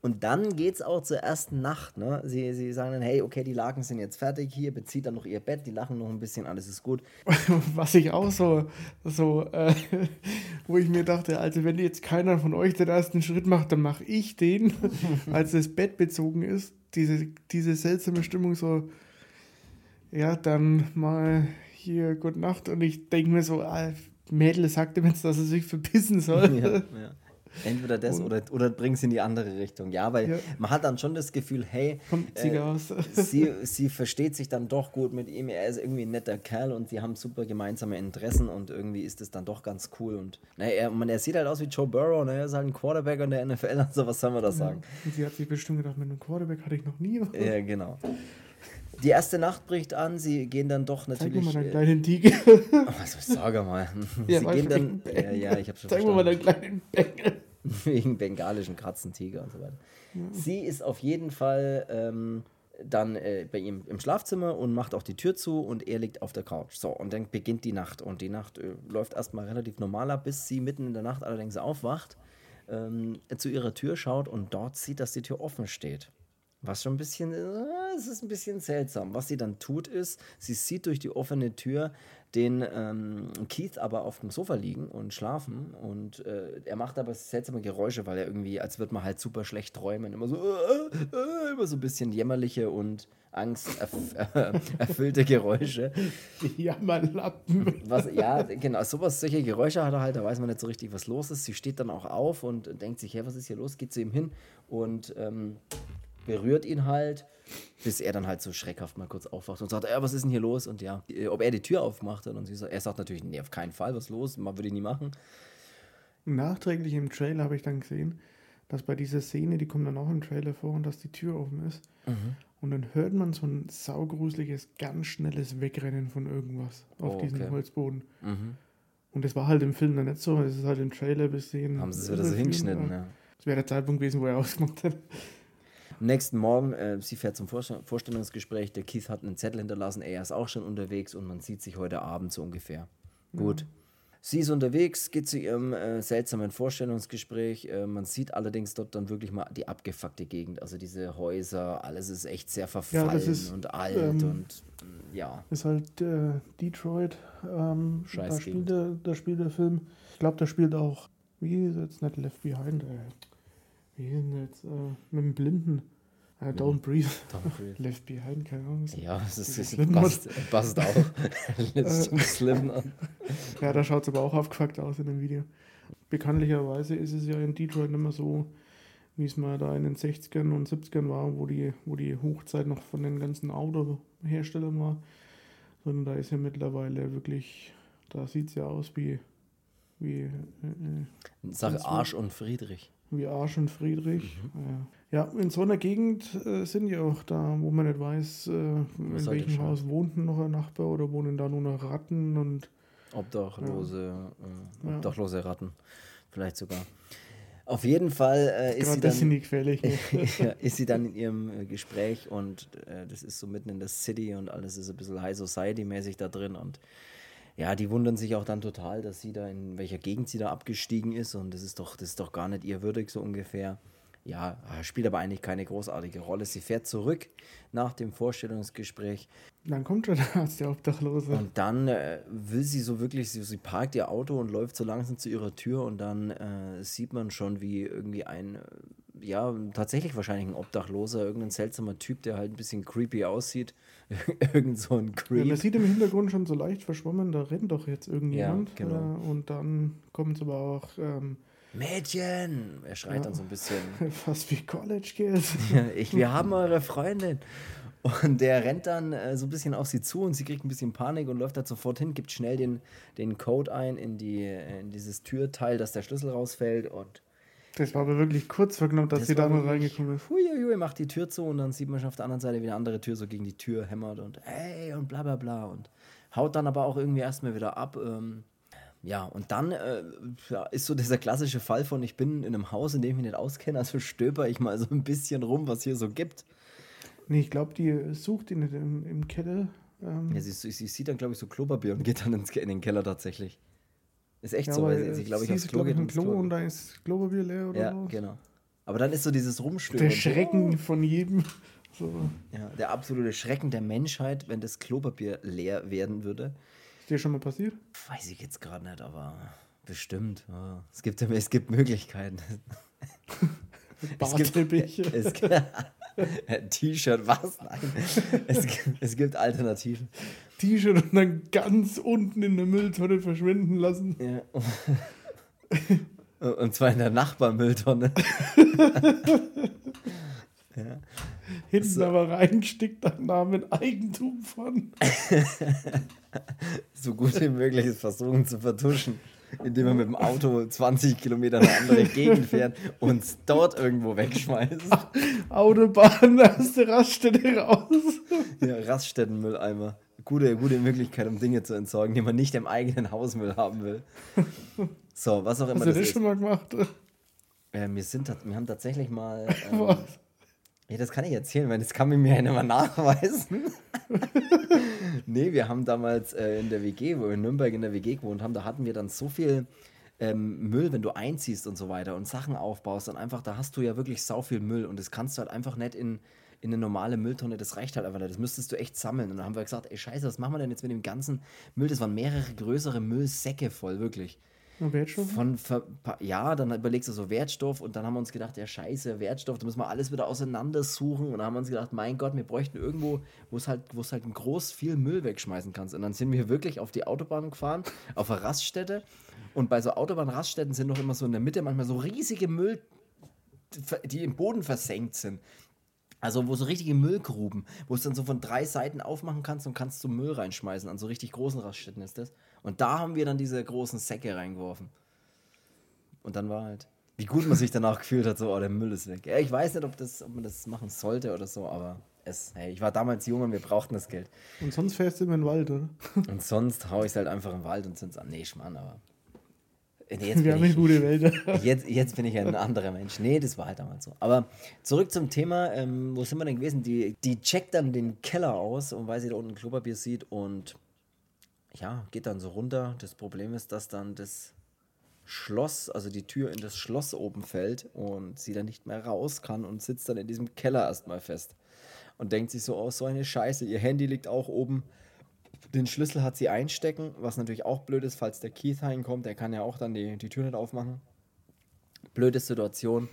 Und dann geht es auch zur ersten Nacht. Ne? Sie, sie sagen dann, hey, okay, die Laken sind jetzt fertig, hier bezieht dann noch ihr Bett, die lachen noch ein bisschen, alles ist gut. Was ich auch so, so äh, wo ich mir dachte, also wenn jetzt keiner von euch den ersten Schritt macht, dann mache ich den, als das Bett bezogen ist. Diese, diese seltsame Stimmung so, ja, dann mal hier, gute Nacht. Und ich denke mir so, ah, Mädel sagte mir jetzt, dass er sich verpissen soll. Ja, ja. Entweder das oder, oder bring es in die andere Richtung. Ja, weil ja. man hat dann schon das Gefühl, hey, äh, sie, sie versteht sich dann doch gut mit ihm, er ist irgendwie ein netter Kerl und sie haben super gemeinsame Interessen und irgendwie ist es dann doch ganz cool. Und naja, er, man, er sieht halt aus wie Joe Burrow, ne? er ist halt ein Quarterback in der NFL, also was soll man da sagen? Ja. Und sie hat sich bestimmt gedacht, mit einem Quarterback hatte ich noch nie. Ja, genau. Die erste Nacht bricht an, sie gehen dann doch natürlich. Zeig mir mal deinen kleinen Tiger. Oh, also, sag mal. Ja, sie gehen dann. Ja, ja, ich hab schon Zeig mir mal deinen kleinen Bengel. Wegen bengalischen Katzentiger und so weiter. Sie ist auf jeden Fall ähm, dann äh, bei ihm im Schlafzimmer und macht auch die Tür zu und er liegt auf der Couch. So, und dann beginnt die Nacht. Und die Nacht äh, läuft erstmal relativ normal ab, bis sie mitten in der Nacht allerdings aufwacht, ähm, zu ihrer Tür schaut und dort sieht, dass die Tür offen steht. Was schon ein bisschen, äh, es ist ein bisschen seltsam. Was sie dann tut, ist, sie sieht durch die offene Tür den ähm, Keith aber auf dem Sofa liegen und schlafen und äh, er macht aber seltsame Geräusche, weil er irgendwie, als würde man halt super schlecht träumen, immer so, äh, äh, immer so ein bisschen jämmerliche und angsterfüllte Geräusche. Jammerlappen. Was, ja, genau, sowas, solche Geräusche hat er halt, da weiß man nicht so richtig, was los ist. Sie steht dann auch auf und denkt sich, hey, was ist hier los? Geht zu ihm hin und ähm, berührt ihn halt, bis er dann halt so schreckhaft mal kurz aufwacht und sagt, ja, was ist denn hier los? Und ja, ob er die Tür aufmacht und sie sagt, er sagt natürlich, nee, auf keinen Fall, was ist los? Man würde ich nie machen. Nachträglich im Trailer habe ich dann gesehen, dass bei dieser Szene, die kommt dann auch im Trailer vor, und dass die Tür offen ist. Mhm. Und dann hört man so ein saugruseliges, ganz schnelles Wegrennen von irgendwas auf oh, diesem Holzboden. Mhm. Und das war halt im Film dann nicht so, es ist halt im Trailer bis sehen. Haben sie es wieder so hingeschnitten, ja. Das wäre der Zeitpunkt gewesen, wo er ausgemacht hat. Am nächsten Morgen, äh, sie fährt zum Vorstellungsgespräch, der Keith hat einen Zettel hinterlassen, er ist auch schon unterwegs und man sieht sich heute Abend so ungefähr. Mhm. Gut. Sie ist unterwegs, geht zu ihrem äh, seltsamen Vorstellungsgespräch. Äh, man sieht allerdings dort dann wirklich mal die abgefuckte Gegend. Also diese Häuser, alles ist echt sehr verfallen ja, ist, und alt ähm, und mm, ja. Ist halt äh, Detroit. Ähm, da, spielt der, da spielt der Film. Ich glaube, da spielt auch, wie ist jetzt nicht Left Behind, äh, wie denn jetzt? Äh, mit dem Blinden. Uh, don't, breathe. don't breathe. Left behind, keine Ahnung. Ja, das ist, ist passt, passt auch. Äh, Slim an. Ja, da schaut es aber auch aufgefuckt aus in dem Video. Bekanntlicherweise ist es ja in Detroit nicht mehr so, wie es mal da in den 60ern und 70ern war, wo die, wo die Hochzeit noch von den ganzen Autoherstellern war. Sondern da ist ja mittlerweile wirklich, da sieht es ja aus wie. wie äh, äh Sag Arsch und Friedrich wie Arsch und Friedrich. Mhm. Ja. ja, in so einer Gegend äh, sind die auch da, wo man nicht weiß, äh, in welchem Haus wohnt noch ein Nachbar oder wohnen da nur noch Ratten und Obdachlose, ja. äh, Obdachlose Ratten, vielleicht sogar. Auf jeden Fall äh, ist, sie dann, sind die gefährlich, ne? ist sie dann in ihrem äh, Gespräch und äh, das ist so mitten in der City und alles ist ein bisschen High Society mäßig da drin und ja, die wundern sich auch dann total, dass sie da in welcher Gegend sie da abgestiegen ist und das ist doch, das ist doch gar nicht ihr würdig, so ungefähr. Ja, spielt aber eigentlich keine großartige Rolle. Sie fährt zurück nach dem Vorstellungsgespräch. Dann kommt schon der Arzt, der Obdachlose. Und dann äh, will sie so wirklich, sie, sie, parkt ihr Auto und läuft so langsam zu ihrer Tür und dann äh, sieht man schon, wie irgendwie ein ja, tatsächlich wahrscheinlich ein Obdachloser, irgendein seltsamer Typ, der halt ein bisschen creepy aussieht. Irgend so ein Creep. Ja, man sieht im Hintergrund schon so leicht verschwommen, da rennt doch jetzt irgendjemand. Ja, genau. Äh, und dann kommt es aber auch. Ähm, Mädchen! Er schreit ja, dann so ein bisschen. Fast wie College Kids. ich, wir haben eure Freundin. Und der rennt dann äh, so ein bisschen auf sie zu und sie kriegt ein bisschen Panik und läuft da sofort hin, gibt schnell den, den Code ein in, die, in dieses Türteil, dass der Schlüssel rausfällt und das war aber wirklich kurz verknappt, dass das sie da mal reingekommen ist. Huiuiui, macht die Tür zu und dann sieht man schon auf der anderen Seite, wie eine andere Tür so gegen die Tür hämmert und hey und bla bla bla und haut dann aber auch irgendwie erstmal wieder ab. Ähm, ja, und dann äh, ja, ist so dieser klassische Fall von, ich bin in einem Haus, in dem ich mich nicht auskenne, also stöber ich mal so ein bisschen rum, was hier so gibt. Nee, ich glaube, die sucht ihn im, im Keller. Ähm. Ja, sie, sie, sie, sieht dann, glaube ich, so Klopapier und geht dann ins, in den Keller tatsächlich. Ist echt ja, so, weil sie, glaube ich, aufs Klo geht. Klo und da ist Klopapier leer oder Ja, so. genau. Aber dann ist so dieses Rumstören. Der Schrecken von jedem. So. Ja, der absolute Schrecken der Menschheit, wenn das Klopapier leer werden würde. Ist dir schon mal passiert? Weiß ich jetzt gerade nicht, aber bestimmt. Ja. Es, gibt, es gibt Möglichkeiten. Es gibt, T-Shirt, was? Nein. Es, gibt, es gibt Alternativen. T-Shirt und dann ganz unten in der Mülltonne verschwinden lassen. Ja. Und zwar in der Nachbarmülltonne. ja. Hinten so. aber reinsteckt dein Name Eigentum von. so gut wie möglich ist versuchen zu vertuschen indem man mit dem Auto 20 Kilometer in eine andere Gegend fährt und es dort irgendwo wegschmeißt. Autobahn, erste Raststätte raus. Ja, Raststättenmülleimer. Gute, gute Möglichkeit, um Dinge zu entsorgen, die man nicht im eigenen Hausmüll haben will. So, was auch immer Hast du das, das schon mal gemacht? Äh, wir, sind, wir haben tatsächlich mal. Ähm, was? Ja, das kann ich erzählen, weil das kann mir ja mehr nachweisen. nee, wir haben damals äh, in der WG, wo wir in Nürnberg in der WG gewohnt haben, da hatten wir dann so viel ähm, Müll, wenn du einziehst und so weiter und Sachen aufbaust, dann einfach, da hast du ja wirklich sau viel Müll und das kannst du halt einfach nicht in, in eine normale Mülltonne, das reicht halt einfach nicht. Das müsstest du echt sammeln. Und dann haben wir gesagt, ey Scheiße, was machen wir denn jetzt mit dem ganzen Müll? Das waren mehrere größere Müllsäcke voll, wirklich. Wertstoff? Von, ja, dann überlegst du so Wertstoff und dann haben wir uns gedacht, ja scheiße, Wertstoff, da müssen wir alles wieder auseinandersuchen und dann haben wir uns gedacht, mein Gott, wir bräuchten irgendwo, wo es halt, wo es halt groß viel Müll wegschmeißen kannst. Und dann sind wir wirklich auf die Autobahn gefahren, auf eine Raststätte und bei so Autobahnraststätten sind noch immer so in der Mitte manchmal so riesige Müll, die im Boden versenkt sind. Also wo so richtige Müllgruben, wo es dann so von drei Seiten aufmachen kannst und kannst so Müll reinschmeißen. An so richtig großen Raststätten ist das. Und da haben wir dann diese großen Säcke reingeworfen. Und dann war halt, wie gut man sich danach gefühlt hat, so, oh, der Müll ist weg. Ja, ich weiß nicht, ob, das, ob man das machen sollte oder so, aber es, hey, ich war damals jung und wir brauchten das Geld. Und sonst fährst du immer in den Wald, oder? Und sonst hau ich es halt einfach im Wald und sind an. Nee, Schmarrn, aber. Jetzt wir haben ich, gute Wälder. Jetzt, jetzt bin ich ein anderer Mensch. Nee, das war halt damals so. Aber zurück zum Thema, ähm, wo sind wir denn gewesen? Die, die checkt dann den Keller aus und weil sie da unten Klopapier sieht und ja, geht dann so runter. Das Problem ist, dass dann das Schloss, also die Tür in das Schloss oben fällt und sie dann nicht mehr raus kann und sitzt dann in diesem Keller erstmal fest. Und denkt sich so, oh, so eine Scheiße, ihr Handy liegt auch oben. Den Schlüssel hat sie einstecken, was natürlich auch blöd ist, falls der Keith reinkommt, der kann ja auch dann die, die Tür nicht aufmachen. Blöde Situation.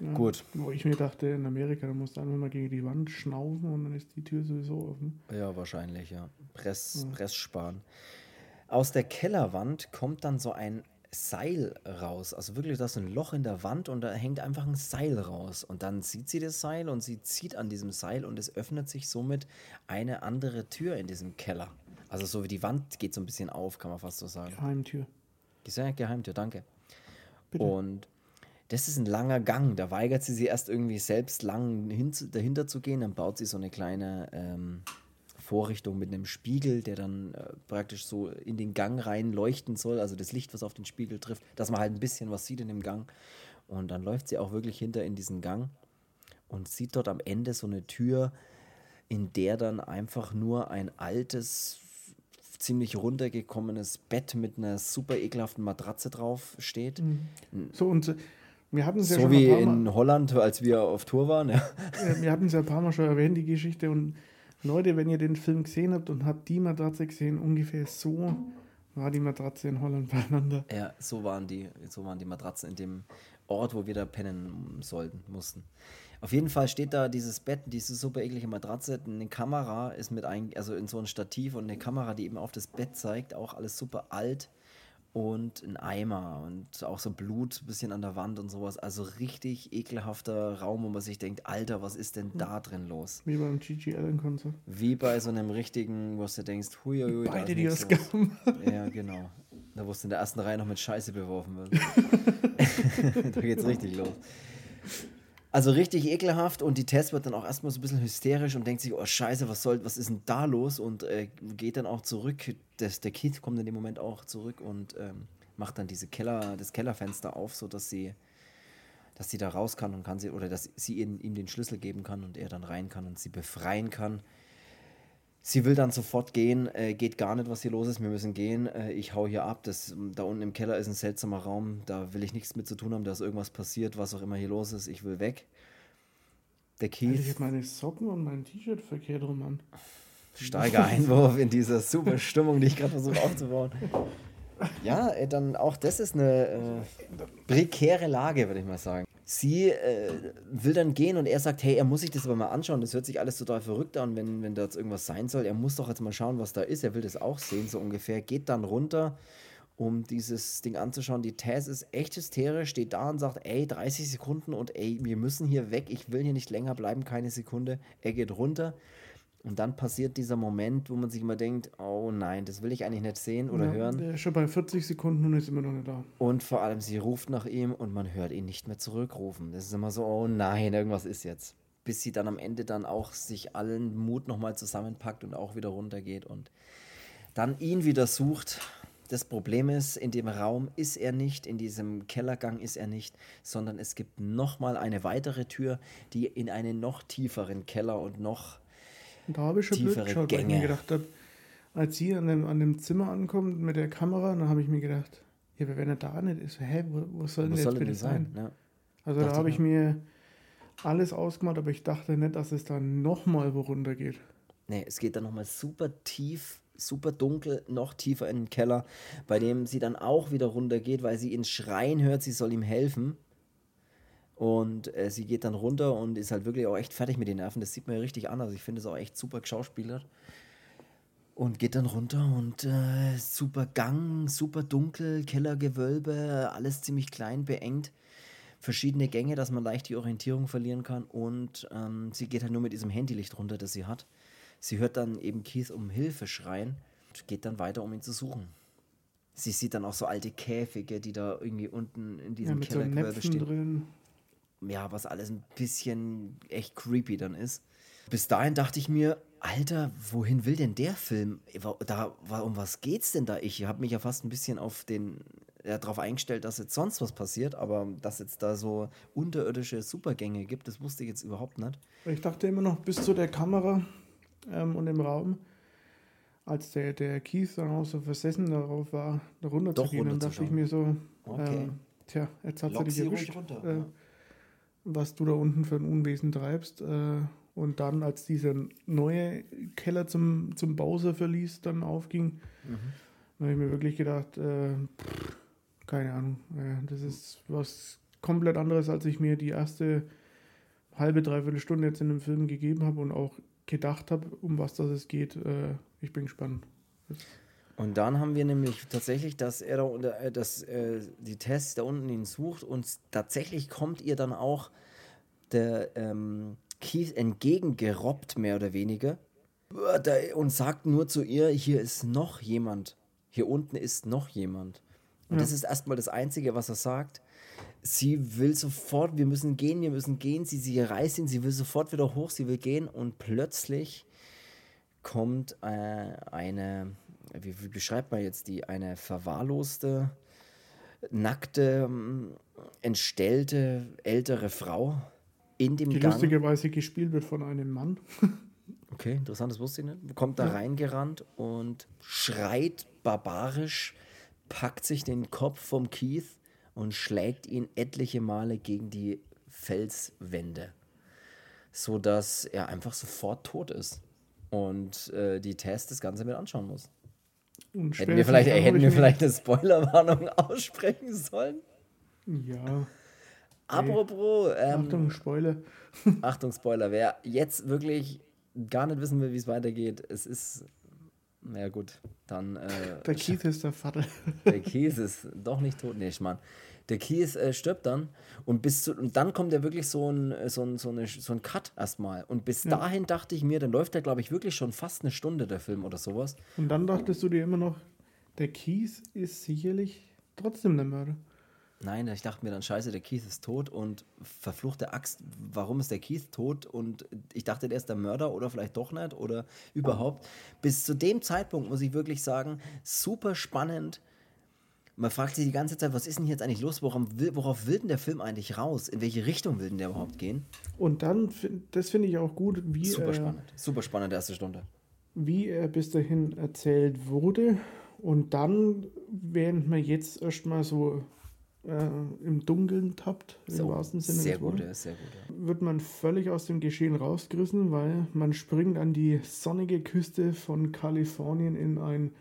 Ja, Gut. Wo ich mir dachte, in Amerika, da musst du einfach mal gegen die Wand schnaufen und dann ist die Tür sowieso offen. Ja, wahrscheinlich, ja. Press, ja. Press sparen. Aus der Kellerwand kommt dann so ein Seil raus. Also wirklich, da ist ein Loch in der Wand und da hängt einfach ein Seil raus. Und dann sieht sie das Seil und sie zieht an diesem Seil und es öffnet sich somit eine andere Tür in diesem Keller. Also so wie die Wand geht so ein bisschen auf, kann man fast so sagen. Geheimtür. Geheimtür, danke. Bitte. Und das ist ein langer Gang. Da weigert sie sich erst irgendwie selbst lang hin, dahinter zu gehen. Dann baut sie so eine kleine ähm, Vorrichtung mit einem Spiegel, der dann äh, praktisch so in den Gang rein leuchten soll. Also das Licht, was auf den Spiegel trifft, dass man halt ein bisschen was sieht in dem Gang. Und dann läuft sie auch wirklich hinter in diesen Gang und sieht dort am Ende so eine Tür, in der dann einfach nur ein altes, ziemlich runtergekommenes Bett mit einer super ekelhaften Matratze drauf steht. Mhm. So und wir hatten es ja so schon wie in Holland, als wir auf Tour waren. Ja. Wir hatten es ja ein paar Mal schon erwähnt, die Geschichte. Und Leute, wenn ihr den Film gesehen habt und habt die Matratze gesehen, ungefähr so war die Matratze in Holland beieinander. Ja, so waren die, so waren die Matratzen in dem Ort, wo wir da pennen sollten, mussten. Auf jeden Fall steht da dieses Bett, diese super eklige Matratze, eine Kamera ist mit ein, also in so ein Stativ und eine Kamera, die eben auf das Bett zeigt, auch alles super alt und ein Eimer und auch so Blut ein bisschen an der Wand und sowas. Also richtig ekelhafter Raum, wo man sich denkt, Alter, was ist denn da drin los? Wie beim Gigi Allen Konzert. Wie bei so einem richtigen, wo du denkst, huiuiui, Beide die Ausgaben. Ja, genau. Da wo es in der ersten Reihe noch mit Scheiße beworfen wird. da geht's richtig los. Also richtig ekelhaft und die Tess wird dann auch erstmal so ein bisschen hysterisch und denkt sich, oh scheiße, was soll, was ist denn da los? Und äh, geht dann auch zurück. Das, der Kid kommt in dem Moment auch zurück und ähm, macht dann diese Keller, das Kellerfenster auf, sodass sie, dass sie da raus kann und kann sie, oder dass sie ihm, ihm den Schlüssel geben kann und er dann rein kann und sie befreien kann. Sie will dann sofort gehen, äh, geht gar nicht, was hier los ist. Wir müssen gehen. Äh, ich hau hier ab. Das, da unten im Keller ist ein seltsamer Raum. Da will ich nichts mit zu tun haben. Da ist irgendwas passiert, was auch immer hier los ist. Ich will weg. Der Keith. Ich habe meine Socken und mein T-Shirt verkehrt rum an. Starker Einwurf in dieser super Stimmung, die ich gerade versuche aufzubauen. Ja, äh, dann auch das ist eine äh, prekäre Lage, würde ich mal sagen. Sie äh, will dann gehen und er sagt, hey, er muss sich das aber mal anschauen. Das hört sich alles total verrückt an, wenn, wenn da jetzt irgendwas sein soll. Er muss doch jetzt mal schauen, was da ist. Er will das auch sehen, so ungefähr. Geht dann runter, um dieses Ding anzuschauen. Die Tess ist echt hysterisch, steht da und sagt, ey, 30 Sekunden und ey, wir müssen hier weg. Ich will hier nicht länger bleiben, keine Sekunde. Er geht runter. Und dann passiert dieser Moment, wo man sich immer denkt, oh nein, das will ich eigentlich nicht sehen oder ja, hören. Der ist schon bei 40 Sekunden und ist immer noch nicht da. Und vor allem, sie ruft nach ihm und man hört ihn nicht mehr zurückrufen. Das ist immer so, oh nein, irgendwas ist jetzt. Bis sie dann am Ende dann auch sich allen Mut nochmal zusammenpackt und auch wieder runtergeht und dann ihn wieder sucht. Das Problem ist, in dem Raum ist er nicht, in diesem Kellergang ist er nicht, sondern es gibt nochmal eine weitere Tür, die in einen noch tieferen Keller und noch da habe ich schon blöd geschaut, Gänge. weil ich mir gedacht habe, als sie an dem, an dem Zimmer ankommt mit der Kamera, dann habe ich mir gedacht, ja, wenn er da nicht ist, hä, wo, wo soll denn jetzt bitte sein? sein? Ja. Also dachte da habe ich mir alles ausgemacht, aber ich dachte nicht, dass es da nochmal wo runter geht. Nee, es geht dann nochmal super tief, super dunkel, noch tiefer in den Keller, bei dem sie dann auch wieder runter geht, weil sie ihn schreien hört, sie soll ihm helfen. Und äh, sie geht dann runter und ist halt wirklich auch echt fertig mit den Nerven. Das sieht man ja richtig an. Also ich finde es auch echt super geschauspielert. Und geht dann runter und äh, super Gang, super dunkel, Kellergewölbe, alles ziemlich klein, beengt. Verschiedene Gänge, dass man leicht die Orientierung verlieren kann. Und ähm, sie geht halt nur mit diesem Handylicht runter, das sie hat. Sie hört dann eben Keith um Hilfe schreien und geht dann weiter, um ihn zu suchen. Sie sieht dann auch so alte Käfige, die da irgendwie unten in diesem ja, Kellergewölbe so stehen. Drin ja, was alles ein bisschen echt creepy dann ist. Bis dahin dachte ich mir, Alter, wohin will denn der Film? Da, um was geht's denn da? Ich habe mich ja fast ein bisschen auf den ja, darauf eingestellt, dass jetzt sonst was passiert, aber dass jetzt da so unterirdische Supergänge gibt, das wusste ich jetzt überhaupt nicht. Ich dachte immer noch bis zu der Kamera ähm, und dem Raum, als der, der Keith dann auch so versessen darauf war, da runter Doch, zu gehen, dann dachte ich mir so, okay. ähm, tja, jetzt hat sie dich erwischt. Runter, äh, ja was du da unten für ein Unwesen treibst. Äh, und dann, als dieser neue Keller zum, zum Bowser verließ, dann aufging, mhm. habe ich mir wirklich gedacht, äh, pff, keine Ahnung, äh, das ist was komplett anderes, als ich mir die erste halbe, dreiviertel Stunde jetzt in dem Film gegeben habe und auch gedacht habe, um was das es geht. Äh, ich bin gespannt. Das und dann haben wir nämlich tatsächlich, dass er da äh, dass äh, die Tess da unten ihn sucht und tatsächlich kommt ihr dann auch der ähm, Keith entgegengerobbt, mehr oder weniger, und sagt nur zu ihr, hier ist noch jemand. Hier unten ist noch jemand. Und ja. das ist erstmal das Einzige, was er sagt. Sie will sofort, wir müssen gehen, wir müssen gehen. Sie, sie reißt ihn, sie will sofort wieder hoch, sie will gehen. Und plötzlich kommt äh, eine, wie, wie, beschreibt man jetzt die, eine verwahrloste, nackte, ähm, entstellte, ältere Frau in dem die Gang. Die lustigerweise gespielt wird von einem Mann. okay, interessant, das wusste ich nicht. Kommt da ja. reingerannt und schreit barbarisch, packt sich den Kopf vom Keith und schlägt ihn etliche Male gegen die Felswände, sodass er einfach sofort tot ist und äh, die Tess das Ganze mit anschauen muss. Hätten wir vielleicht, ey, hätten wir vielleicht eine Spoilerwarnung aussprechen sollen? Ja. Apropos. Ähm, Achtung, Spoiler. Achtung, Spoiler. Wer jetzt wirklich gar nicht wissen will, wie es weitergeht, es ist. Na ja, gut, dann. Äh, der Keith ist der Vater. Der Keith ist doch nicht tot. Nee, Mann. Der Keith äh, stirbt dann und bis zu, und dann kommt ja wirklich so ein, äh, so ein, so eine, so ein Cut erstmal. Und bis ja. dahin dachte ich mir, dann läuft der, glaube ich, wirklich schon fast eine Stunde, der Film oder sowas. Und dann dachtest du dir immer noch, der Keith ist sicherlich trotzdem der Mörder. Nein, ich dachte mir dann, scheiße, der Keith ist tot und verfluchte Axt, warum ist der Keith tot? Und ich dachte, der ist der Mörder oder vielleicht doch nicht oder überhaupt. Bis zu dem Zeitpunkt muss ich wirklich sagen, super spannend. Man fragt sich die ganze Zeit, was ist denn jetzt eigentlich los? Worauf will, worauf will denn der Film eigentlich raus? In welche Richtung will denn der überhaupt gehen? Und dann, das finde ich auch gut, wie. Super spannend, äh, super spannend, erste Stunde. wie er bis dahin erzählt wurde. Und dann, während man jetzt erstmal so äh, im Dunkeln tappt, so, im wahrsten Sinne sehr des gut, Wortes, sehr gut. Ja. wird man völlig aus dem Geschehen rausgerissen, weil man springt an die sonnige Küste von Kalifornien in ein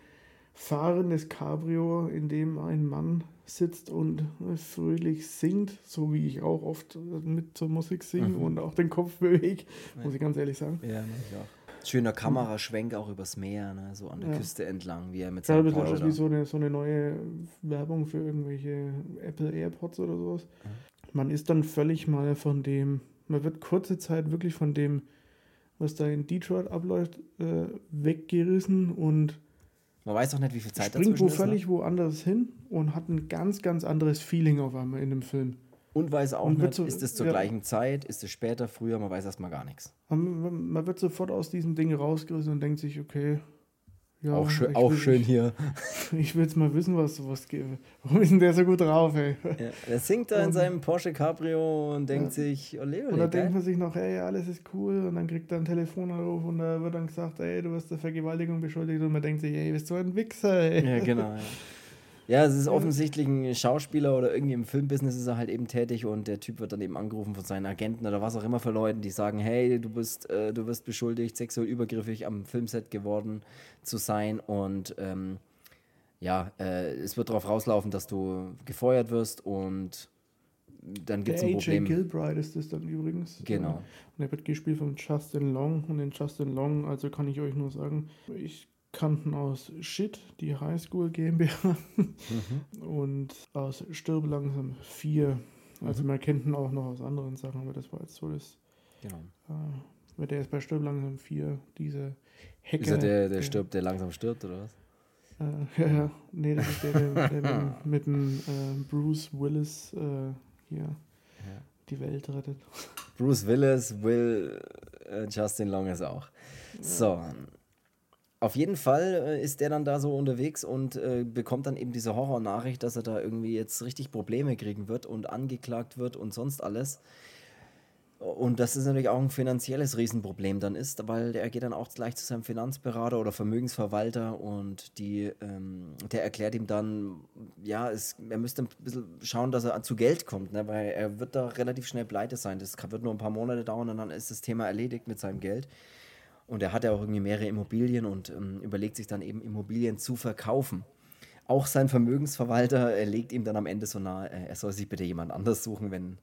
fahrendes Cabrio, in dem ein Mann sitzt und fröhlich singt, so wie ich auch oft mit zur Musik singe Mhm. und auch den Kopf bewege, Ja. muss ich ganz ehrlich sagen. Ja, ich auch. Schöner Kameraschwenk auch übers Meer, ne? so an der Ja. Küste entlang, wie er mit seinem bisschen Porsche aus da. wie so eine, so eine neue Werbung für irgendwelche Apple AirPods oder sowas. Man ist dann völlig mal von dem, man wird kurze Zeit wirklich von dem, was da in Detroit abläuft, äh, weggerissen und Man weiß auch nicht, wie viel Zeit springt wo dazwischen ist. völlig Ne? woanders hin und hat ein ganz, ganz anderes Feeling auf einmal in dem Film. Und weiß auch und nicht, so- ist es zur ja. gleichen Zeit, ist es später, früher, man weiß erstmal gar nichts. Man, man wird sofort aus diesem Ding rausgerissen und denkt sich, okay, ja, auch schön, auch will- schön hier. Ich, ich will jetzt mal wissen, was was geht. Warum ist denn der so gut drauf, ey? Ja, er singt da in Und- seinem Porsche Cabrio und denkt Ja. sich, ole, Und ole, dann denkt geil. man sich noch, ey, alles ist cool. Und dann kriegt er einen Telefonanruf und da wird dann gesagt, ey, du wirst der Vergewaltigung beschuldigt. Und man denkt sich, ey, bist du ein Wichser, ey. Ja, genau. Ja. ja, es ist offensichtlich ein Schauspieler oder irgendwie im Filmbusiness ist er halt eben tätig und der Typ wird dann eben angerufen von seinen Agenten oder was auch immer für Leuten, die sagen, hey, du bist, äh, du wirst beschuldigt, sexuell übergriffig am Filmset geworden zu sein und ähm, ja, äh, es wird darauf rauslaufen, dass du gefeuert wirst und dann gibt es ein AJ Problem. Gilbride ist das dann übrigens. Genau. Und er wird gespielt von Justin Long. Und den Justin Long, also kann ich euch nur sagen, ich kannten aus Shit, die Highschool GmbH. Mhm. Und aus Stirb langsam 4. Also Mhm. man kennt ihn auch noch aus anderen Sachen, aber das war jetzt so das. genau. Äh, weil der ist bei Stirb langsam 4, dieser Hacker. Ist er der, der stirbt, der langsam stirbt oder was? Äh, ja, ja, nee, das ist der, der, der mit, mit dem äh, Bruce Willis äh, hier Ja. die Welt rettet. Bruce Willis, Will, äh, Justin Long ist auch. So. Auf jeden Fall äh, ist der dann da so unterwegs und äh, bekommt dann eben diese Horrornachricht, dass er da irgendwie jetzt richtig Probleme kriegen wird und angeklagt wird und sonst alles. Und das ist natürlich auch ein finanzielles Riesenproblem dann ist, weil er geht dann auch gleich zu seinem Finanzberater oder Vermögensverwalter und die, ähm, der erklärt ihm dann, ja, es, er müsste ein bisschen schauen, dass er zu Geld kommt, ne, weil er wird da relativ schnell pleite sein. Das wird nur ein paar Monate dauern und dann ist das Thema erledigt mit seinem Geld. Und er hat ja auch irgendwie mehrere Immobilien und ähm, überlegt sich dann eben Immobilien zu verkaufen. Auch sein Vermögensverwalter äh, legt ihm dann am Ende so nahe, äh, er soll sich bitte jemand anders suchen, wenn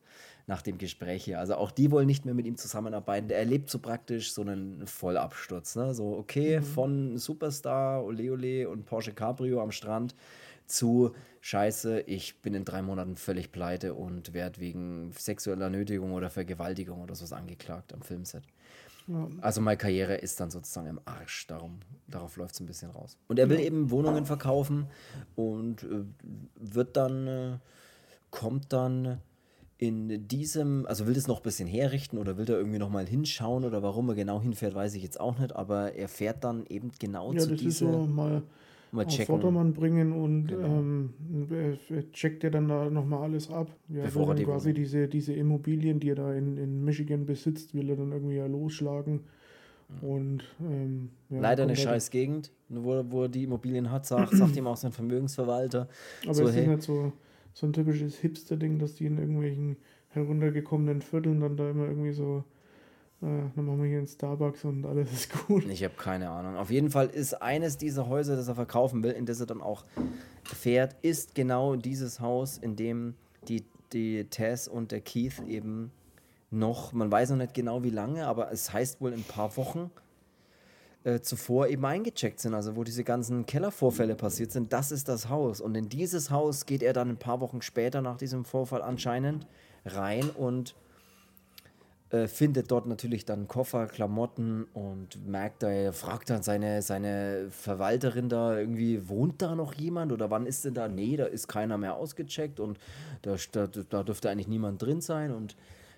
nach dem Gespräch hier. Also auch die wollen nicht mehr mit ihm zusammenarbeiten. Der erlebt so praktisch so einen Vollabsturz. Ne? So, okay, von Superstar, Ole Ole und Porsche Cabrio am Strand zu Scheiße, ich bin in drei Monaten völlig pleite und werde wegen sexueller Nötigung oder Vergewaltigung oder sowas angeklagt am Filmset. Ja. Also meine Karriere ist dann sozusagen im Arsch. Darum, darauf läuft es ein bisschen raus. Und er will eben Wohnungen verkaufen und äh, wird dann, äh, kommt dann in diesem, also will das noch ein bisschen herrichten oder will da irgendwie noch mal hinschauen oder warum er genau hinfährt, weiß ich jetzt auch nicht, aber er fährt dann eben genau Ja, zu das ist so mal mal auf checken, Vordermann bringen und Genau. ähm, er, er checkt ja dann da nochmal alles ab. Ja, Bevor er dann quasi Wohnung- diese, diese Immobilien, die er da in, in Michigan besitzt, will er dann irgendwie ja losschlagen. Und ähm, ja, Leider eine halt- scheiß Gegend, wo, wo er die Immobilien hat, sagt, sagt ihm auch sein Vermögensverwalter. Aber so, es hey. ist nicht so, so ein typisches Hipster-Ding, dass die in irgendwelchen heruntergekommenen Vierteln dann da immer irgendwie so, äh, dann machen wir hier einen Starbucks und alles ist gut. Ich habe keine Ahnung. Auf jeden Fall ist eines dieser Häuser, das er verkaufen will, in das er dann auch fährt, ist genau dieses Haus, in dem die, die Tess und der Keith eben noch, man weiß noch nicht genau wie lange, aber es heißt wohl ein paar Wochen äh, zuvor eben eingecheckt sind, also wo diese ganzen Kellervorfälle passiert sind, das ist das Haus. Und in dieses Haus geht er dann ein paar Wochen später nach diesem Vorfall anscheinend rein und äh, findet dort natürlich dann Koffer, Klamotten und merkt da, er fragt dann seine, seine Verwalterin da irgendwie, wohnt da noch jemand oder wann ist denn da? Nee, da ist keiner mehr ausgecheckt und da, da, da dürfte eigentlich niemand drin sein und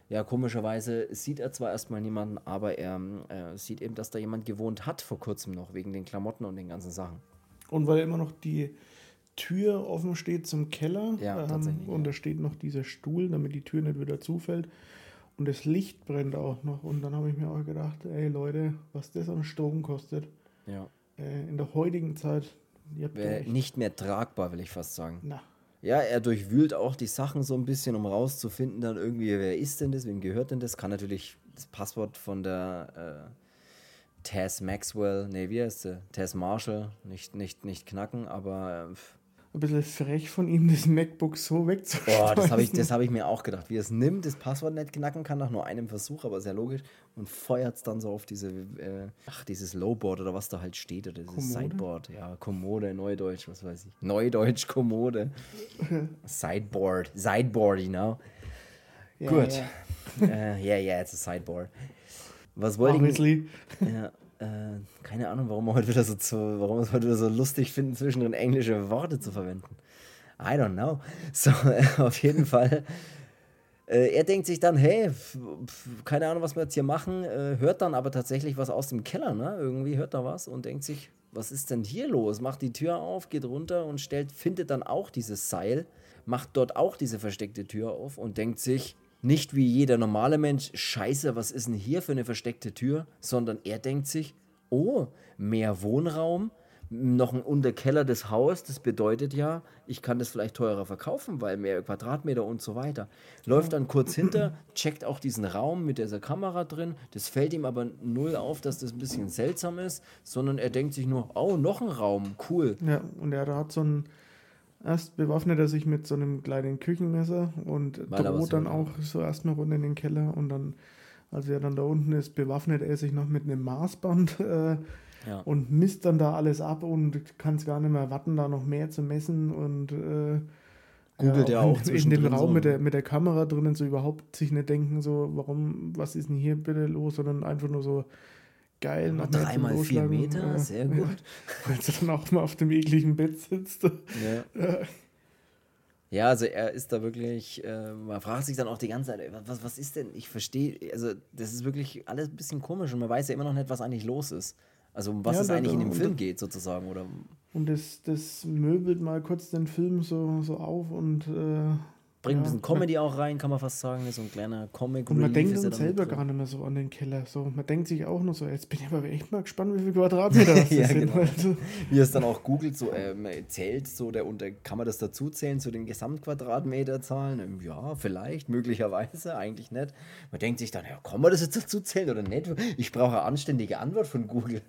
ja, komischerweise sieht er zwar erstmal niemanden, aber er äh, sieht eben, dass da jemand gewohnt hat vor kurzem noch, wegen den Klamotten und den ganzen Sachen. Und weil immer noch die Tür offen steht zum Keller Ja, ähm, und ja. da steht noch dieser Stuhl, damit die Tür nicht wieder zufällt. Und das Licht brennt auch noch. Und dann habe ich mir auch gedacht, ey Leute, was das an Strom kostet. Ja. Äh, in der heutigen Zeit. ihr habt Wär recht. nicht mehr tragbar, will ich fast sagen. Na, Ja, er durchwühlt auch die Sachen so ein bisschen, um rauszufinden, dann irgendwie, wer ist denn das, wem gehört denn das? Kann natürlich das Passwort von der äh, Tess Maxwell, nee, wie heißt sie? Tess Marshall, nicht, nicht, nicht knacken, aber äh, ein bisschen frech von ihm, das MacBook so wegzuschmeißen. boah, das habe ich, das hab ich mir auch gedacht. Wie er es nimmt, das Passwort nicht knacken kann, nach nur einem Versuch, aber sehr logisch, und feuert es dann so auf diese, äh, ach, dieses Lowboard oder was da halt steht, oder dieses Kommode? Sideboard, ja, Kommode, Neudeutsch, was weiß ich. Neudeutsch, Kommode. Sideboard, Sideboard, you know. Ja, Gut. ja. äh, ja, ja, it's a sideboard. Was wollte ich? Ja, äh, keine Ahnung, warum wir heute wieder so zu, warum es heute wieder so lustig finden, zwischendrin englische Worte zu verwenden. I don't know. So, äh, auf jeden Fall. Äh, er denkt sich dann, hey, keine Ahnung, was wir jetzt hier machen, äh, hört dann aber tatsächlich was aus dem Keller, ne? Irgendwie hört er was und denkt sich, was ist denn hier los? Macht die Tür auf, geht runter und stellt, findet dann auch dieses Seil, macht dort auch diese versteckte Tür auf und denkt sich, nicht wie jeder normale Mensch, scheiße, was ist denn hier für eine versteckte Tür, sondern er denkt sich, oh, mehr Wohnraum, noch ein Unterkeller des Haus, das bedeutet ja, ich kann das vielleicht teurer verkaufen, weil mehr Quadratmeter und so weiter. Läuft dann kurz hinter, checkt auch diesen Raum mit dieser Kamera drin. Das fällt ihm aber null auf, dass das ein bisschen seltsam ist, sondern er denkt sich nur, oh, noch ein Raum, cool. Ja, und er hat so ein. Erst bewaffnet er sich mit so einem kleinen Küchenmesser und er was droht dann auch so erstmal runter in den Keller und dann, als er dann da unten ist, bewaffnet er sich noch mit einem Maßband äh, Ja. und misst dann da alles ab und kann es gar nicht mehr warten, da noch mehr zu messen und äh, Googelt ja in- auch in, zwischendrin dem Raum so. mit der, mit der Kamera drinnen so überhaupt sich nicht denken, so, warum, was ist denn hier bitte los, sondern einfach nur so geil. zum Dreimal vier Meter, äh, sehr gut. Weil er dann auch mal auf dem ekligen Bett sitzt. Ja. Ja, also er ist da wirklich, äh, man fragt sich dann auch die ganze Zeit, was, was ist denn, ich verstehe, also das ist wirklich alles ein bisschen komisch und man weiß ja immer noch nicht, was eigentlich los ist. Also um was Ja, es eigentlich in dem Film geht sozusagen, oder? Und das, das möbelt mal kurz den Film so, so auf und, äh, Bringt ein bisschen Comedy auch rein, kann man fast sagen, so ein kleiner Comic und man denkt dann selber gar nicht mehr so an den Keller. So, man denkt sich auch nur so, jetzt bin ich aber echt mal gespannt, wie viele Quadratmeter das Ja, sind. genau. Also, Wie es dann auch googelt, so ähm, zählt so der unter kann man das dazu zählen zu den Gesamtquadratmeterzahlen? Ähm, ja, vielleicht, möglicherweise, eigentlich nicht. Man denkt sich dann, ja, kann man das jetzt dazu zählen oder nicht? Ich brauche eine anständige Antwort von Google.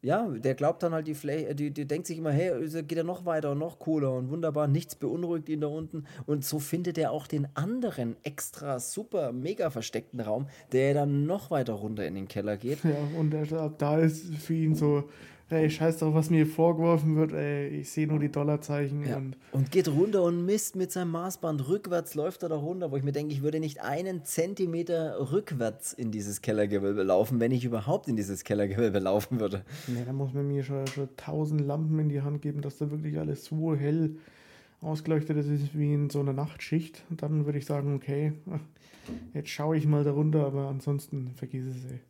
Ja, der glaubt dann halt die Fläche, die, die denkt sich immer, hey, geht ja noch weiter und noch cooler und wunderbar, nichts beunruhigt ihn da unten. Und so findet er auch den anderen extra super mega versteckten Raum, der dann noch weiter runter in den Keller geht. ja, und er, ab da ist für ihn so, hey, scheiß drauf, was mir vorgeworfen wird, ey, ich sehe nur die Dollarzeichen Ja. und Und geht runter und misst mit seinem Maßband. Rückwärts läuft er da runter, wo ich mir denke, ich würde nicht einen Zentimeter rückwärts in dieses Kellergewölbe laufen, wenn ich überhaupt in dieses Kellergewölbe laufen würde. Ne, da muss man mir schon, schon tausend Lampen in die Hand geben, dass da wirklich alles so hell ausgeleuchtet ist wie in so einer Nachtschicht. Und dann würde ich sagen, okay, jetzt schaue ich mal darunter, aber ansonsten vergiss es, ey.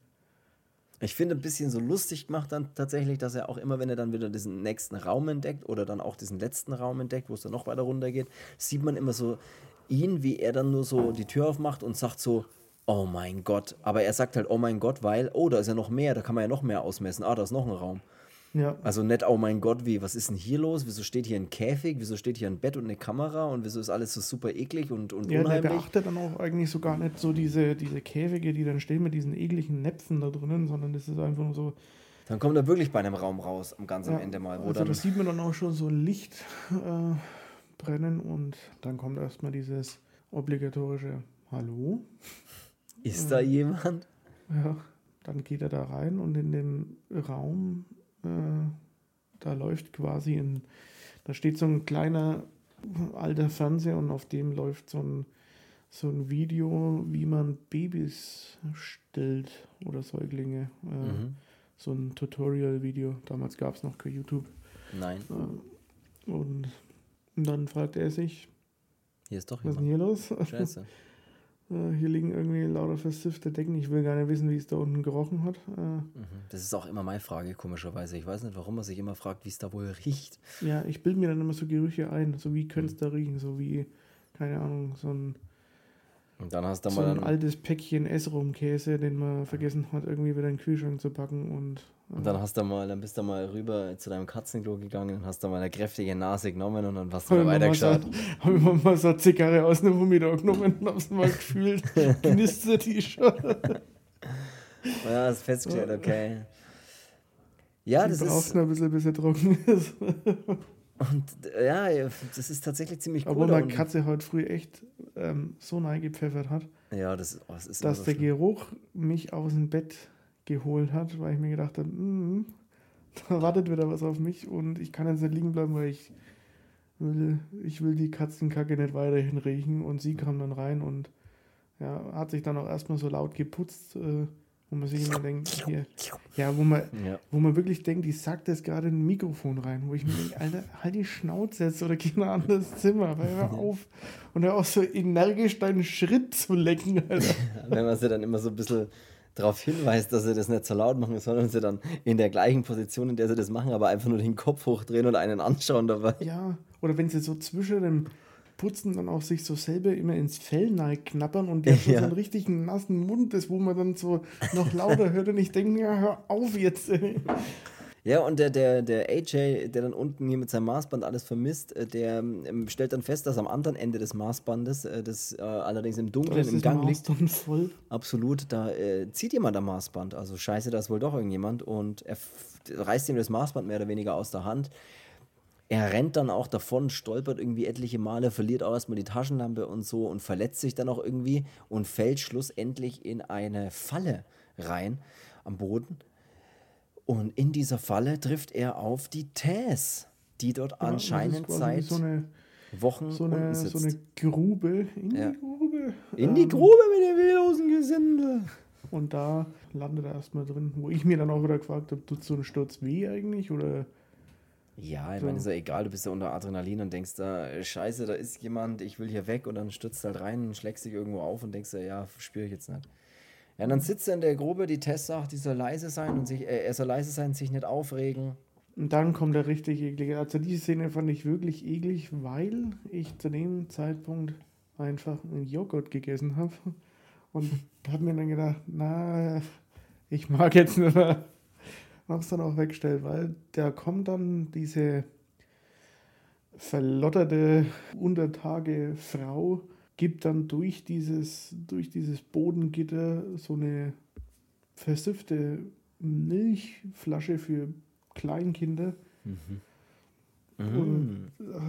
Ich finde ein bisschen so lustig gemacht dann tatsächlich, dass er auch immer, wenn er dann wieder diesen nächsten Raum entdeckt oder dann auch diesen letzten Raum entdeckt, wo es dann noch weiter runter geht, sieht man immer so ihn, wie er dann nur so die Tür aufmacht und sagt so, oh mein Gott. Aber er sagt halt, oh mein Gott, weil, oh, da ist ja noch mehr, da kann man ja noch mehr ausmessen. Ah, da ist noch ein Raum. Ja, Also nicht, oh mein Gott, wie, was ist denn hier los? Wieso steht hier ein Käfig? Wieso steht hier ein Bett und eine Kamera? Und wieso ist alles so super eklig und, und ja der unheimlich? beachtet dann auch eigentlich so gar nicht so diese, diese Käfige, die dann stehen mit diesen ekligen Näpfen da drinnen, sondern das ist einfach nur so. Dann kommt er wirklich bei einem Raum raus, am ganz am Ja, Ende mal, wo also dann. da sieht man dann auch schon so Licht äh, brennen und dann kommt erstmal dieses obligatorische Hallo. Ist da jemand? Ja, dann geht er da rein und in dem Raum, äh, da läuft quasi ein, da steht so ein kleiner alter Fernseher und auf dem läuft so ein, so ein Video, wie man Babys stillt oder Säuglinge. Äh, Mhm. So ein Tutorial-Video. Damals gab es noch kein YouTube. Nein, Äh, und dann fragt er sich, hier ist doch was ist denn jemand. hier los? Scheiße. Äh, hier liegen irgendwie lauter versiffte Decken. Ich will gar nicht wissen, wie es da unten gerochen hat. Äh, Mhm. Das ist auch immer meine Frage, komischerweise. Ich weiß nicht, warum man sich immer fragt, wie es da wohl riecht. Ja, ich bilde mir dann immer so Gerüche ein, so wie könnte es da riechen, so wie, keine Ahnung, so ein Und dann hast du so mal ein altes Päckchen Essrum-Käse, den man vergessen hat, irgendwie wieder in den Kühlschrank zu packen. Und, und dann hast du mal, dann bist du mal rüber zu deinem Katzenklo gegangen und hast da mal eine kräftige Nase genommen und dann hast du habe ich, mal so, weitergeschaut. hab ich mir mal so eine Zigarre aus einem Humidor genommen und hab's mal gefühlt. Knistert die schon. Ja, hast festgestellt, okay. Ja, das ist, noch ein bisschen, bis er trocken ist. Und, äh, ja, das ist tatsächlich ziemlich cool. Obwohl meine. Katze heute früh echt ähm, so reingepfeffert hat, Ja, das, oh, das ist dass so der schlimm. Geruch mich aus dem Bett geholt hat, weil ich mir gedacht habe, "Mm, da wartet wieder was auf mich und ich kann jetzt nicht liegen bleiben, weil ich will, ich will die Katzenkacke nicht weiterhin riechen. Und sie kam dann rein und ja, hat sich dann auch erstmal so laut geputzt, äh, wo man sich immer denkt, hier, ja, wo man, Ja. wo man wirklich denkt, die sagt jetzt gerade ein Mikrofon rein, wo ich mir denke, Alter, halt die Schnauze jetzt oder geh in ein anderes Zimmer, weil hör auf. Und hör auch so energisch deinen Schritt zu lecken, Alter. Wenn man sie dann immer so ein bisschen darauf hinweist, dass sie das nicht so laut machen, sondern sie dann in der gleichen Position, in der sie das machen, aber einfach nur den Kopf hochdrehen und einen anschauen dabei. Ja, oder wenn sie so zwischen dem Putzen dann auch sich so selber immer ins Fell knappern und der hat schon Ja. so einen richtigen nassen Mund ist, wo man dann so noch lauter hört und ich denke, ja, hör auf jetzt. Ja, und der, der, der AJ, der dann unten hier mit seinem Maßband alles vermisst, äh, der ähm, stellt dann fest, dass am anderen Ende des Maßbandes, äh, das äh, allerdings im Dunkeln ist im Gang liegt, voll. absolut, da äh, zieht jemand am Maßband. Also scheiße, da ist wohl doch irgendjemand und er reißt ihm das Maßband mehr oder weniger aus der Hand. Er rennt dann auch davon, stolpert irgendwie etliche Male, verliert auch erstmal die Taschenlampe und so und verletzt sich dann auch irgendwie und fällt schlussendlich in eine Falle rein am Boden. Und in dieser Falle trifft er auf die Tess, die dort Ja, anscheinend seit so eine, Wochen so, eine, sitzt. so eine Grube in Ja. die Grube. in die Ähm, Grube mit dem wehrlosen Gesindel. Und da landet er erstmal drin, wo ich mir dann auch wieder gefragt habe, tut so ein Sturz weh eigentlich? Oder Ja, ich So. meine, ist ja egal, du bist ja unter Adrenalin und denkst da, äh, scheiße, da ist jemand, ich will hier weg und dann stürzt halt rein und schlägst dich irgendwo auf und denkst dir, ja, spüre ich jetzt nicht. Ja, und dann sitzt er in der Grube, die Tess sagt, die soll leise sein und sich, äh, er soll leise sein, sich nicht aufregen. Und dann kommt der richtig eklige. Also die Szene fand ich wirklich eklig, weil ich zu dem Zeitpunkt einfach einen Joghurt gegessen habe und habe mir dann gedacht, na, ich mag jetzt nicht mehr. Hab's dann auch weggestellt, weil da kommt dann diese verlotterte Untertage Frau, gibt dann durch dieses, durch dieses Bodengitter so eine versiffte Milchflasche für Kleinkinder. Mhm.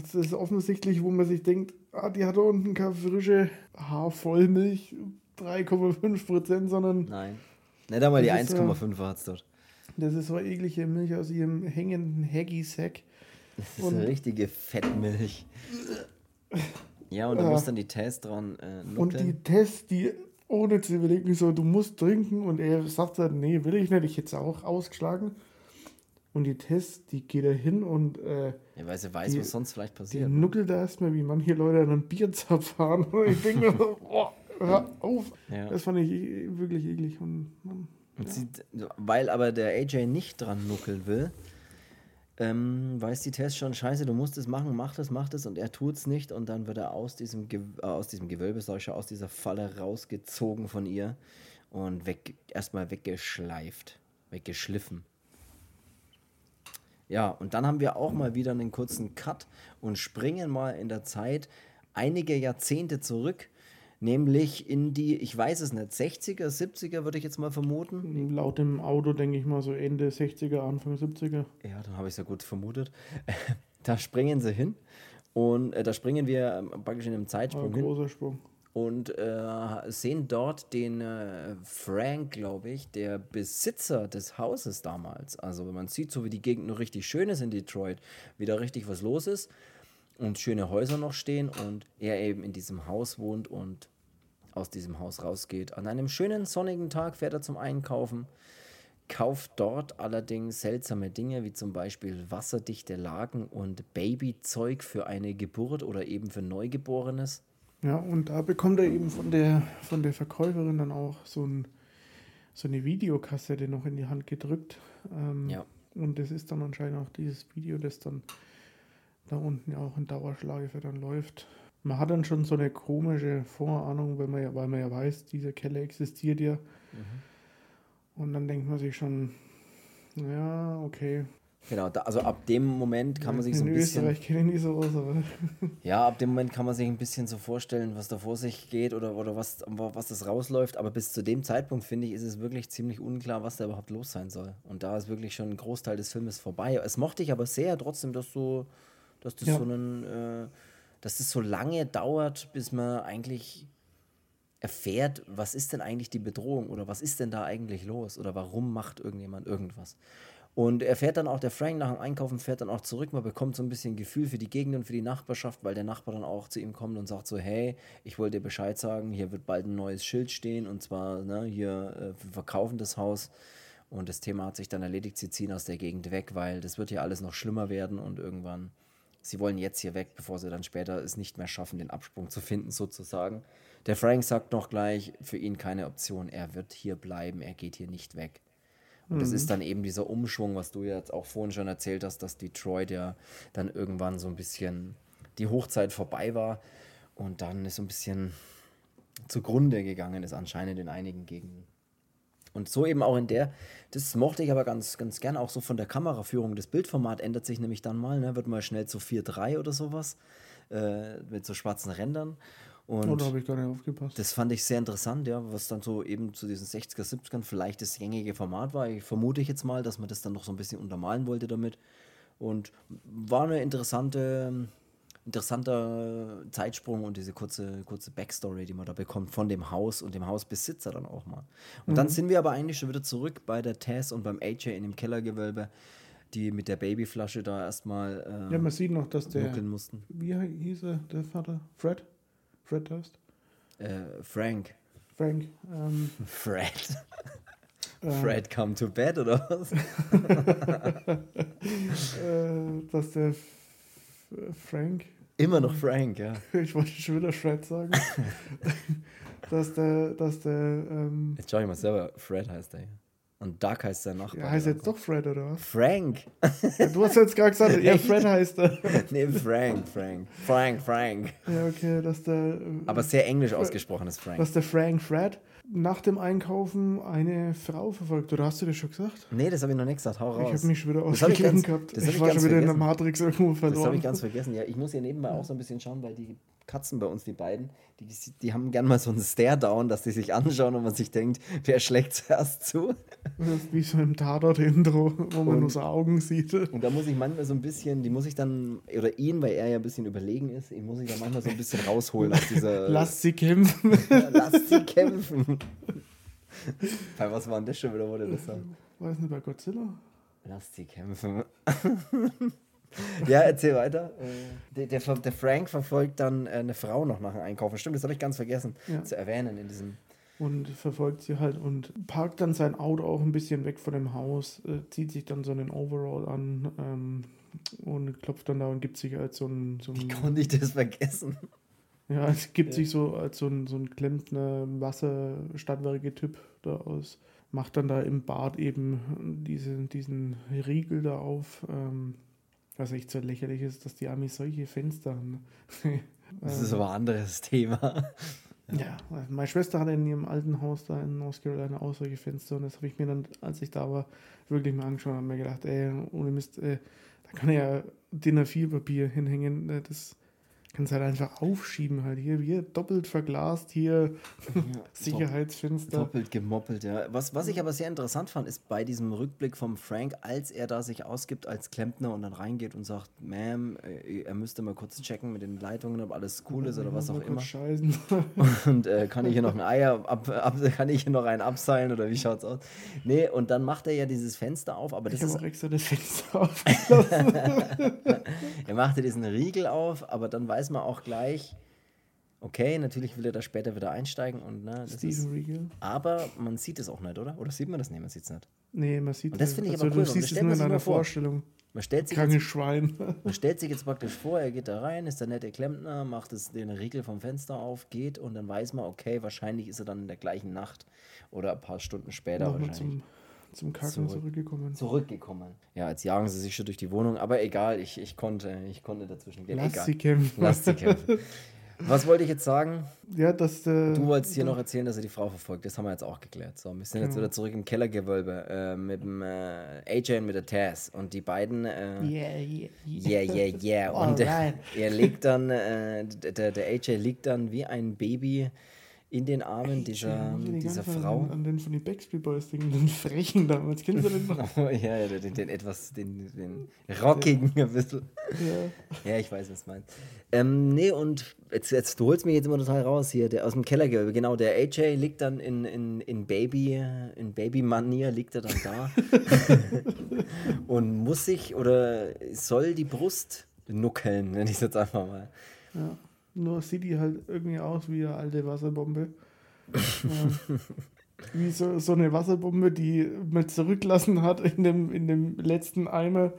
Das ist offensichtlich, wo man sich denkt, ah, die hat da unten keine frische Haarvollmilch, 3,5 Prozent, sondern Nein. Nicht einmal die Das ist ja- 1,5 hat es dort. Das ist so eklige Milch aus ihrem hängenden Haggy-Sack. Das ist Und- eine richtige Fettmilch. Ja, und da Ja. muss dann die Tess dran äh, Und die. Tess, die ohne zu überlegen, so, du musst trinken. Und er sagt dann, nee, will ich nicht, ich hätte es auch ausgeschlagen. Und die Tess, die geht da hin und äh, Ja, weil sie weiß, die- was sonst vielleicht die passiert. nuckelt da erstmal, wie manche Leute an einem Bierzapf fahren. Und ich denke mir so, oh, hör auf. Ja. Das fand ich e- wirklich eklig. Und Und sie, weil aber der AJ nicht dran nuckeln will, ähm, weiß die Tess schon, scheiße, du musst es machen, mach das, mach das und er tut es nicht und dann wird er aus diesem, Ge äh, aus diesem Gewölbe, ich aus dieser Falle rausgezogen von ihr und weg, erstmal weggeschleift, weggeschliffen. Ja, und dann haben wir auch mal wieder einen kurzen Cut und springen mal in der Zeit einige Jahrzehnte zurück, nämlich in die, ich weiß es nicht, 60er, 70er würde ich jetzt mal vermuten. laut dem Auto denke ich mal so Ende 60er, Anfang 70er. Ja, dann habe ich es ja gut vermutet. da springen sie hin und äh, da springen wir ähm, praktisch in einem Zeitsprung ein hin großer Sprung. und äh, sehen dort den äh, Frank, glaube ich, der Besitzer des Hauses damals. Also wenn man sieht, so wie die Gegend noch richtig schön ist in Detroit, wie da richtig was los ist und schöne Häuser noch stehen und er eben in diesem Haus wohnt und aus diesem Haus rausgeht. An einem schönen sonnigen Tag fährt er zum Einkaufen, kauft dort allerdings seltsame Dinge wie zum Beispiel wasserdichte Lagen und Babyzeug für eine Geburt oder eben für Neugeborenes. Ja, und da bekommt er eben von der, von der Verkäuferin dann auch so, ein, so eine Videokassette noch in die Hand gedrückt. Ähm, Ja. Und das ist dann anscheinend auch dieses Video, das dann da unten ja auch in Dauerschleife dann läuft. Man hat dann schon so eine komische Vorahnung, weil man ja, weil man ja weiß, dieser Keller existiert ja. Mhm. Und dann denkt man sich schon, ja, okay. Genau, da, also ab dem Moment kann man sich so In ein bisschen. Österreich kenne ich nie sowas, aber Ja, ab dem Moment kann man sich ein bisschen so vorstellen, was da vor sich geht oder, oder was, was das rausläuft. Aber bis zu dem Zeitpunkt, finde ich, ist es wirklich ziemlich unklar, was da überhaupt los sein soll. Und da ist wirklich schon ein Großteil des Filmes vorbei. Es mochte ich aber sehr trotzdem, dass so, dass das Ja. so einen, äh, dass das so lange dauert, bis man eigentlich erfährt, was ist denn eigentlich die Bedrohung oder was ist denn da eigentlich los oder warum macht irgendjemand irgendwas. Und er fährt dann auch, der Frank nach dem Einkaufen fährt dann auch zurück. Man bekommt so ein bisschen Gefühl für die Gegend und für die Nachbarschaft, weil der Nachbar dann auch zu ihm kommt und sagt so, hey, ich wollte dir Bescheid sagen, hier wird bald ein neues Schild stehen und zwar, ne, hier, äh, wir verkaufen das Haus. Und das Thema hat sich dann erledigt, sie ziehen aus der Gegend weg, weil das wird hier alles noch schlimmer werden und irgendwann, sie wollen jetzt hier weg, bevor sie dann später es nicht mehr schaffen, den Absprung zu finden, sozusagen. Der Frank sagt noch gleich, für ihn keine Option, er wird hier bleiben, er geht hier nicht weg. Und das ist dann eben dieser Umschwung, was du jetzt auch vorhin schon erzählt hast, dass Detroit ja dann irgendwann so ein bisschen die Hochzeit vorbei war und dann ist so ein bisschen zugrunde gegangen ist, anscheinend in einigen Gegenden. Und so eben auch in der, das mochte ich aber ganz, ganz gern, auch so von der Kameraführung. Das Bildformat ändert sich nämlich dann mal, ne? wird mal schnell zu 4.3 oder sowas, äh, mit so schwarzen Rändern. Und oder habe ich gar nicht aufgepasst. das fand ich sehr interessant, ja, was dann so eben zu diesen 60er, 70ern vielleicht das gängige Format war. Ich vermute ich jetzt mal, dass man das dann noch so ein bisschen untermalen wollte damit. Und war eine interessante, interessanter Zeitsprung und diese kurze, kurze Backstory, die man da bekommt von dem Haus und dem Hausbesitzer dann auch mal. Und dann sind wir aber eigentlich schon wieder zurück bei der Tess und beim AJ in dem Kellergewölbe, die mit der Babyflasche da erstmal äh, Ja, man sieht noch, dass der, mussten. wie hieß er, der Vater? Fred? Fred heißt? Äh, Frank. Frank. Ähm, Fred. äh, Fred come to bed oder was? Äh, dass der F Frank, Immer noch Frank, ja. ich wollte schon wieder Fred sagen, dass der, dass der, ähm, Jetzt schau ich mal selber, Fred heißt der. Und Doug heißt sein Nachbar. ja, heißt jetzt doch Fred oder was? Frank. Du hast jetzt gerade gesagt, ja? Fred heißt er. nee, Frank, Frank. Frank, Frank. Ja, okay, dass der, äh, Aber sehr englisch ausgesprochen ist Frank. dass der Frank Fred nach dem Einkaufen eine Frau verfolgt. Oder hast du das schon gesagt? Nee, das habe ich noch nicht gesagt. Hau Ich raus. habe mich schon wieder ich ausgegeben gehabt. das Ich, ich war schon wieder in der. Matrix irgendwo das habe verloren. ich ganz vergessen. Ja, ich muss hier nebenbei auch so ein bisschen schauen, weil die Katzen bei uns, die beiden, die, die haben gern mal so einen Stare-Down, dass die sich anschauen und man sich denkt, wer schlägt zuerst zu? Das ist wie so im Tatort-Intro, wo man Und- nur so Augen sieht. Und da muss ich manchmal so ein bisschen, die muss ich dann, oder ihn, weil er ja ein bisschen überlegen ist, ihn muss ich dann manchmal so ein bisschen rausholen aus dieser. Lasst sie kämpfen. Lasst sie kämpfen. Bei was war denn das schon wieder, wo der das sagt? Weiß nicht, bei Godzilla? Lasst sie kämpfen. ja, erzähl weiter. Äh, Der, der, der Frank verfolgt dann äh, eine Frau noch nach dem Einkaufen. Stimmt, das habe ich ganz vergessen Ja. zu erwähnen in diesem. Und verfolgt sie halt und parkt dann sein Auto auch ein bisschen weg von dem Haus, äh, zieht sich dann so einen Overall an ähm, und klopft dann da und gibt sich als so ein, so ein Konnte ich das vergessen? Ja, es gibt sich so als so ein, so ein Klempner Wasserstadtwerke-Typ da aus. Macht dann da im Bad eben diese, diesen Riegel da auf. Ähm, was echt so lächerlich ist, dass die Amis solche Fenster haben. Das ist aber ein anderes Thema. Ja, meine Schwester hatte in ihrem alten Haus da in North Carolina auch solche Fenster und das habe ich mir dann, als ich da war, wirklich mal angeschaut und mir gedacht, ey, ohne Mist, äh, da kann ja DIN A4-Papier hinhängen, äh, das kannst halt einfach aufschieben halt hier, hier doppelt verglast, hier Sicherheitsfenster. Doppelt gemoppelt, ja. Was, was ich aber sehr interessant fand, ist bei diesem Rückblick vom Frank, als er da sich ausgibt als Klempner und dann reingeht und sagt, Ma'am, äh, er müsste mal kurz checken mit den Leitungen, ob alles cool ist oder was auch immer. Scheißen. Und äh, kann ich hier noch ein Eier ab, ab, kann ich hier noch einen abseilen oder wie schaut's aus? Nee, und dann macht er ja dieses Fenster auf, aber Ich das habe ist, auch extra das Fenster aufgelassen. er macht ja diesen Riegel auf, aber dann weiß man auch gleich, okay, natürlich will er da später wieder einsteigen und ne, das ist, Steven Regal. aber man sieht es auch nicht, oder? Oder sieht man das nicht? Man sieht es nicht. Nee, man sieht Und das es. finde ich also, aber cool, Du siehst es stellt nur in sich einer. Vorstellung. Man stellt sich jetzt Schwein. Man stellt sich jetzt praktisch vor, er geht da rein, ist der nette Klempner, macht es den Riegel vom Fenster auf, geht und dann weiß man, okay, wahrscheinlich ist er dann in der gleichen Nacht oder ein paar Stunden später Nochmal wahrscheinlich zum, zum Kacken Zurück. zurückgekommen. zurückgekommen. Ja, jetzt jagen sie sich schon durch die Wohnung, aber egal, ich, ich, konnte, ich konnte dazwischen gehen. Lass egal. sie kämpfen. Lass sie kämpfen. Was wollte ich jetzt sagen? Ja, dass der. Du wolltest hier noch erzählen, dass er die Frau verfolgt. Das haben wir jetzt auch geklärt. So, wir sind jetzt Genau. wieder zurück im Kellergewölbe äh, mit dem äh, AJ und mit der Taz. Und die beiden. Äh, Yeah, yeah, Yeah, yeah, yeah. Und äh, Alright. er liegt dann, äh, der, der AJ liegt dann wie ein Baby in den Armen dieser, die dieser Zeit Frau. An, an den von den Backstreet Boys Ding, den Frechen damals. Kennst du den noch? Oh, ja, ja, den, den etwas, den, den rockigen ein bisschen. ja. Ja, ich weiß, was du meinst. Ähm, nee, und jetzt, jetzt, du holst mich jetzt immer total raus hier, der aus dem Kellergewölbe. Genau, der AJ liegt dann in, in, in Baby, in Baby-Manier, liegt er dann da und muss sich oder soll die Brust nuckeln, nenne ich es jetzt einfach mal. ja. Nur sieht die halt irgendwie aus wie eine alte Wasserbombe. ja. Wie so, so eine Wasserbombe, die man zurücklassen hat in dem, in dem letzten Eimer,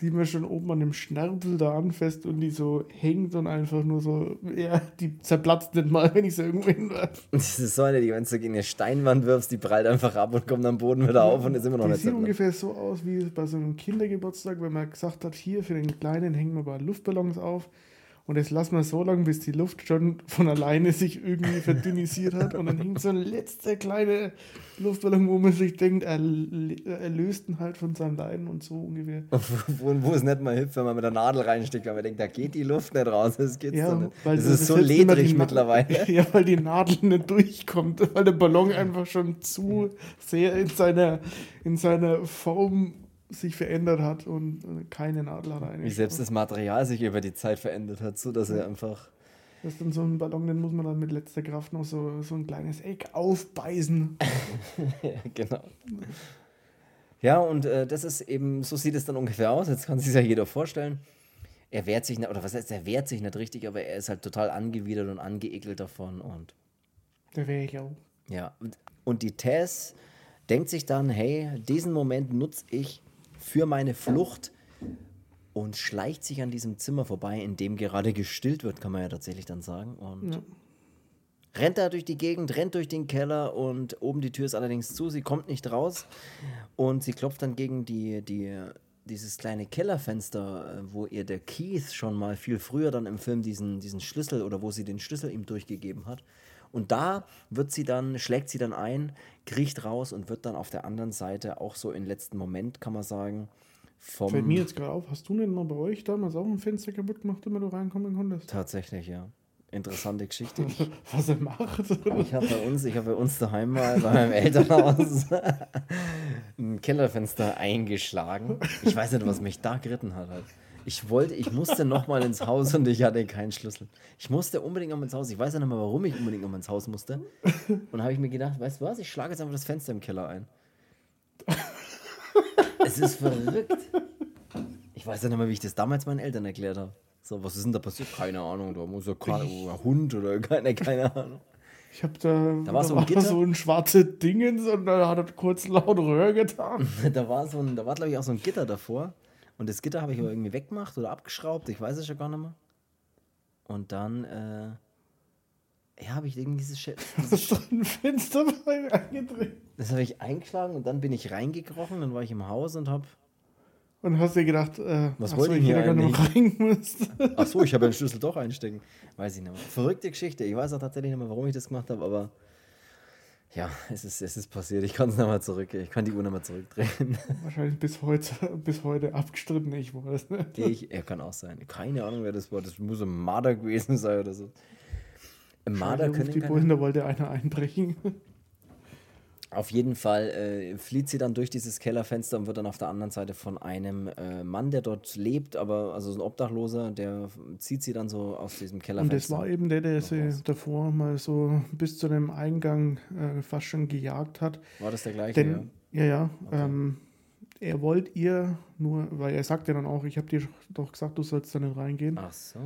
die man schon oben an dem Schnärpel da anfasst und die so hängt und einfach nur so, ja, die zerplatzt nicht mal, wenn ich sie irgendwo hinwerfe. Das ist so eine, die, wenn du gegen eine Steinwand wirfst, die prallt einfach ab und kommt am Boden wieder auf und ist immer noch Die nicht sieht ungefähr so aus wie bei so einem Kindergeburtstag, wenn man gesagt hat, hier für den Kleinen hängen wir mal Luftballons auf und das lassen wir so lange, bis die Luft schon von alleine sich irgendwie verdünnisiert hat und dann hängt so ein letzter kleiner Luftballon, wo man sich denkt, er, er löst ihn halt von seinem Leiden und so ungefähr. Wo, wo es nicht mal hilft, wenn man mit der Nadel reinsteckt, weil man denkt, da geht die Luft nicht raus. Das geht's Ja, nicht. weil das ist so ledrig mittlerweile. Ja, weil die Nadel nicht durchkommt, weil der Ballon einfach schon zu sehr in seiner, in seiner Form sich verändert hat und äh, keine Nadel hat Wie selbst das Material sich über die Zeit verändert hat, so dass er einfach. Das ist dann so ein Ballon, den muss man dann mit letzter Kraft noch so, so ein kleines Eck aufbeißen. ja, genau. Ja, und äh, das ist eben, so sieht es dann ungefähr aus. Jetzt kann sich ja jeder vorstellen. Er wehrt sich nicht, oder was heißt, er wehrt sich nicht richtig, aber er ist halt total angewidert und angeekelt davon. Und Da wäre ich auch. ja, und, und die Tess denkt sich dann, hey, diesen Moment nutze ich für meine Flucht und schleicht sich an diesem Zimmer vorbei, in dem gerade gestillt wird, kann man ja tatsächlich dann sagen. Und Ja. rennt da durch die Gegend, rennt durch den Keller und oben die Tür ist allerdings zu, sie kommt nicht raus und sie klopft dann gegen die, die, dieses kleine Kellerfenster, äh, wo ihr der Keith schon mal viel früher dann im Film diesen, diesen Schlüssel oder wo sie den Schlüssel ihm durchgegeben hat. Und da wird sie dann, schlägt sie dann ein, kriecht raus und wird dann auf der anderen Seite auch so im letzten Moment, kann man sagen, vom. Fällt mir jetzt gerade auf, hast du denn mal bei euch damals auch ein Fenster kaputt gemacht, damit du reinkommen konntest? Tatsächlich, ja. Interessante Geschichte. Was er macht? Ich habe bei uns, ich habe bei uns daheim mal bei meinem Elternhaus ein Kellerfenster eingeschlagen. Ich weiß nicht, was mich da geritten hat. Ich wollte, ich musste noch mal ins Haus und ich hatte keinen Schlüssel. Ich musste unbedingt noch mal ins Haus. Ich weiß ja nicht mehr, warum ich unbedingt noch mal ins Haus musste. Und habe ich mir gedacht, weißt du was? Ich schlage jetzt einfach das Fenster im Keller ein. Es ist verrückt. Ich weiß ja nicht mehr, wie ich das damals meinen Eltern erklärt habe. So, was ist denn da passiert? Keine Ahnung. Da muss ja kein ein Hund oder keine, keine Ahnung. Ich hab da, Da war so ein Gitter. so ein schwarze Dingens und da hat er kurz laut Röhr getan. Da war so ein, da war glaube ich auch so ein Gitter davor. Und das Gitter habe ich aber irgendwie weggemacht oder abgeschraubt, ich weiß es schon gar nicht mehr. Und dann, äh, ja, habe ich irgendwie dieses, Sch- dieses du ein Fenster bei eingedreht? das habe ich eingeschlagen und dann bin ich reingekrochen, dann war ich im Haus und habe, Und hast dir gedacht, äh, Was wollte so, ich hier eigentlich? reingemusst. ach so, ich habe den Schlüssel doch einstecken. Weiß ich nicht mehr. Verrückte Geschichte. Ich weiß auch tatsächlich nicht mehr, warum ich das gemacht habe, aber ja, es ist, es ist passiert. Ich kann es nochmal zurück, ich kann die Uhr nochmal zurückdrehen. Wahrscheinlich bis heute, bis heute abgestritten, ich weiß nicht. Ich, er kann auch sein. Keine Ahnung, wer das war. Das muss ein Marder gewesen sein oder so. Marder können auf die Bullen, da wollte einer einbrechen. Auf jeden Fall äh, flieht sie dann durch dieses Kellerfenster und wird dann auf der anderen Seite von einem äh, Mann, der dort lebt, aber also so ein Obdachloser, der zieht sie dann so aus diesem Und Kellerfenster. das war eben der, der sie raus. davor mal so bis zu dem Eingang äh, fast schon gejagt hat. War das der gleiche? Denn, ja, ja, ähm, er wollte ihr nur, weil er sagt ja dann auch, ich habe dir doch gesagt, du sollst da nicht reingehen. ja? Ach so.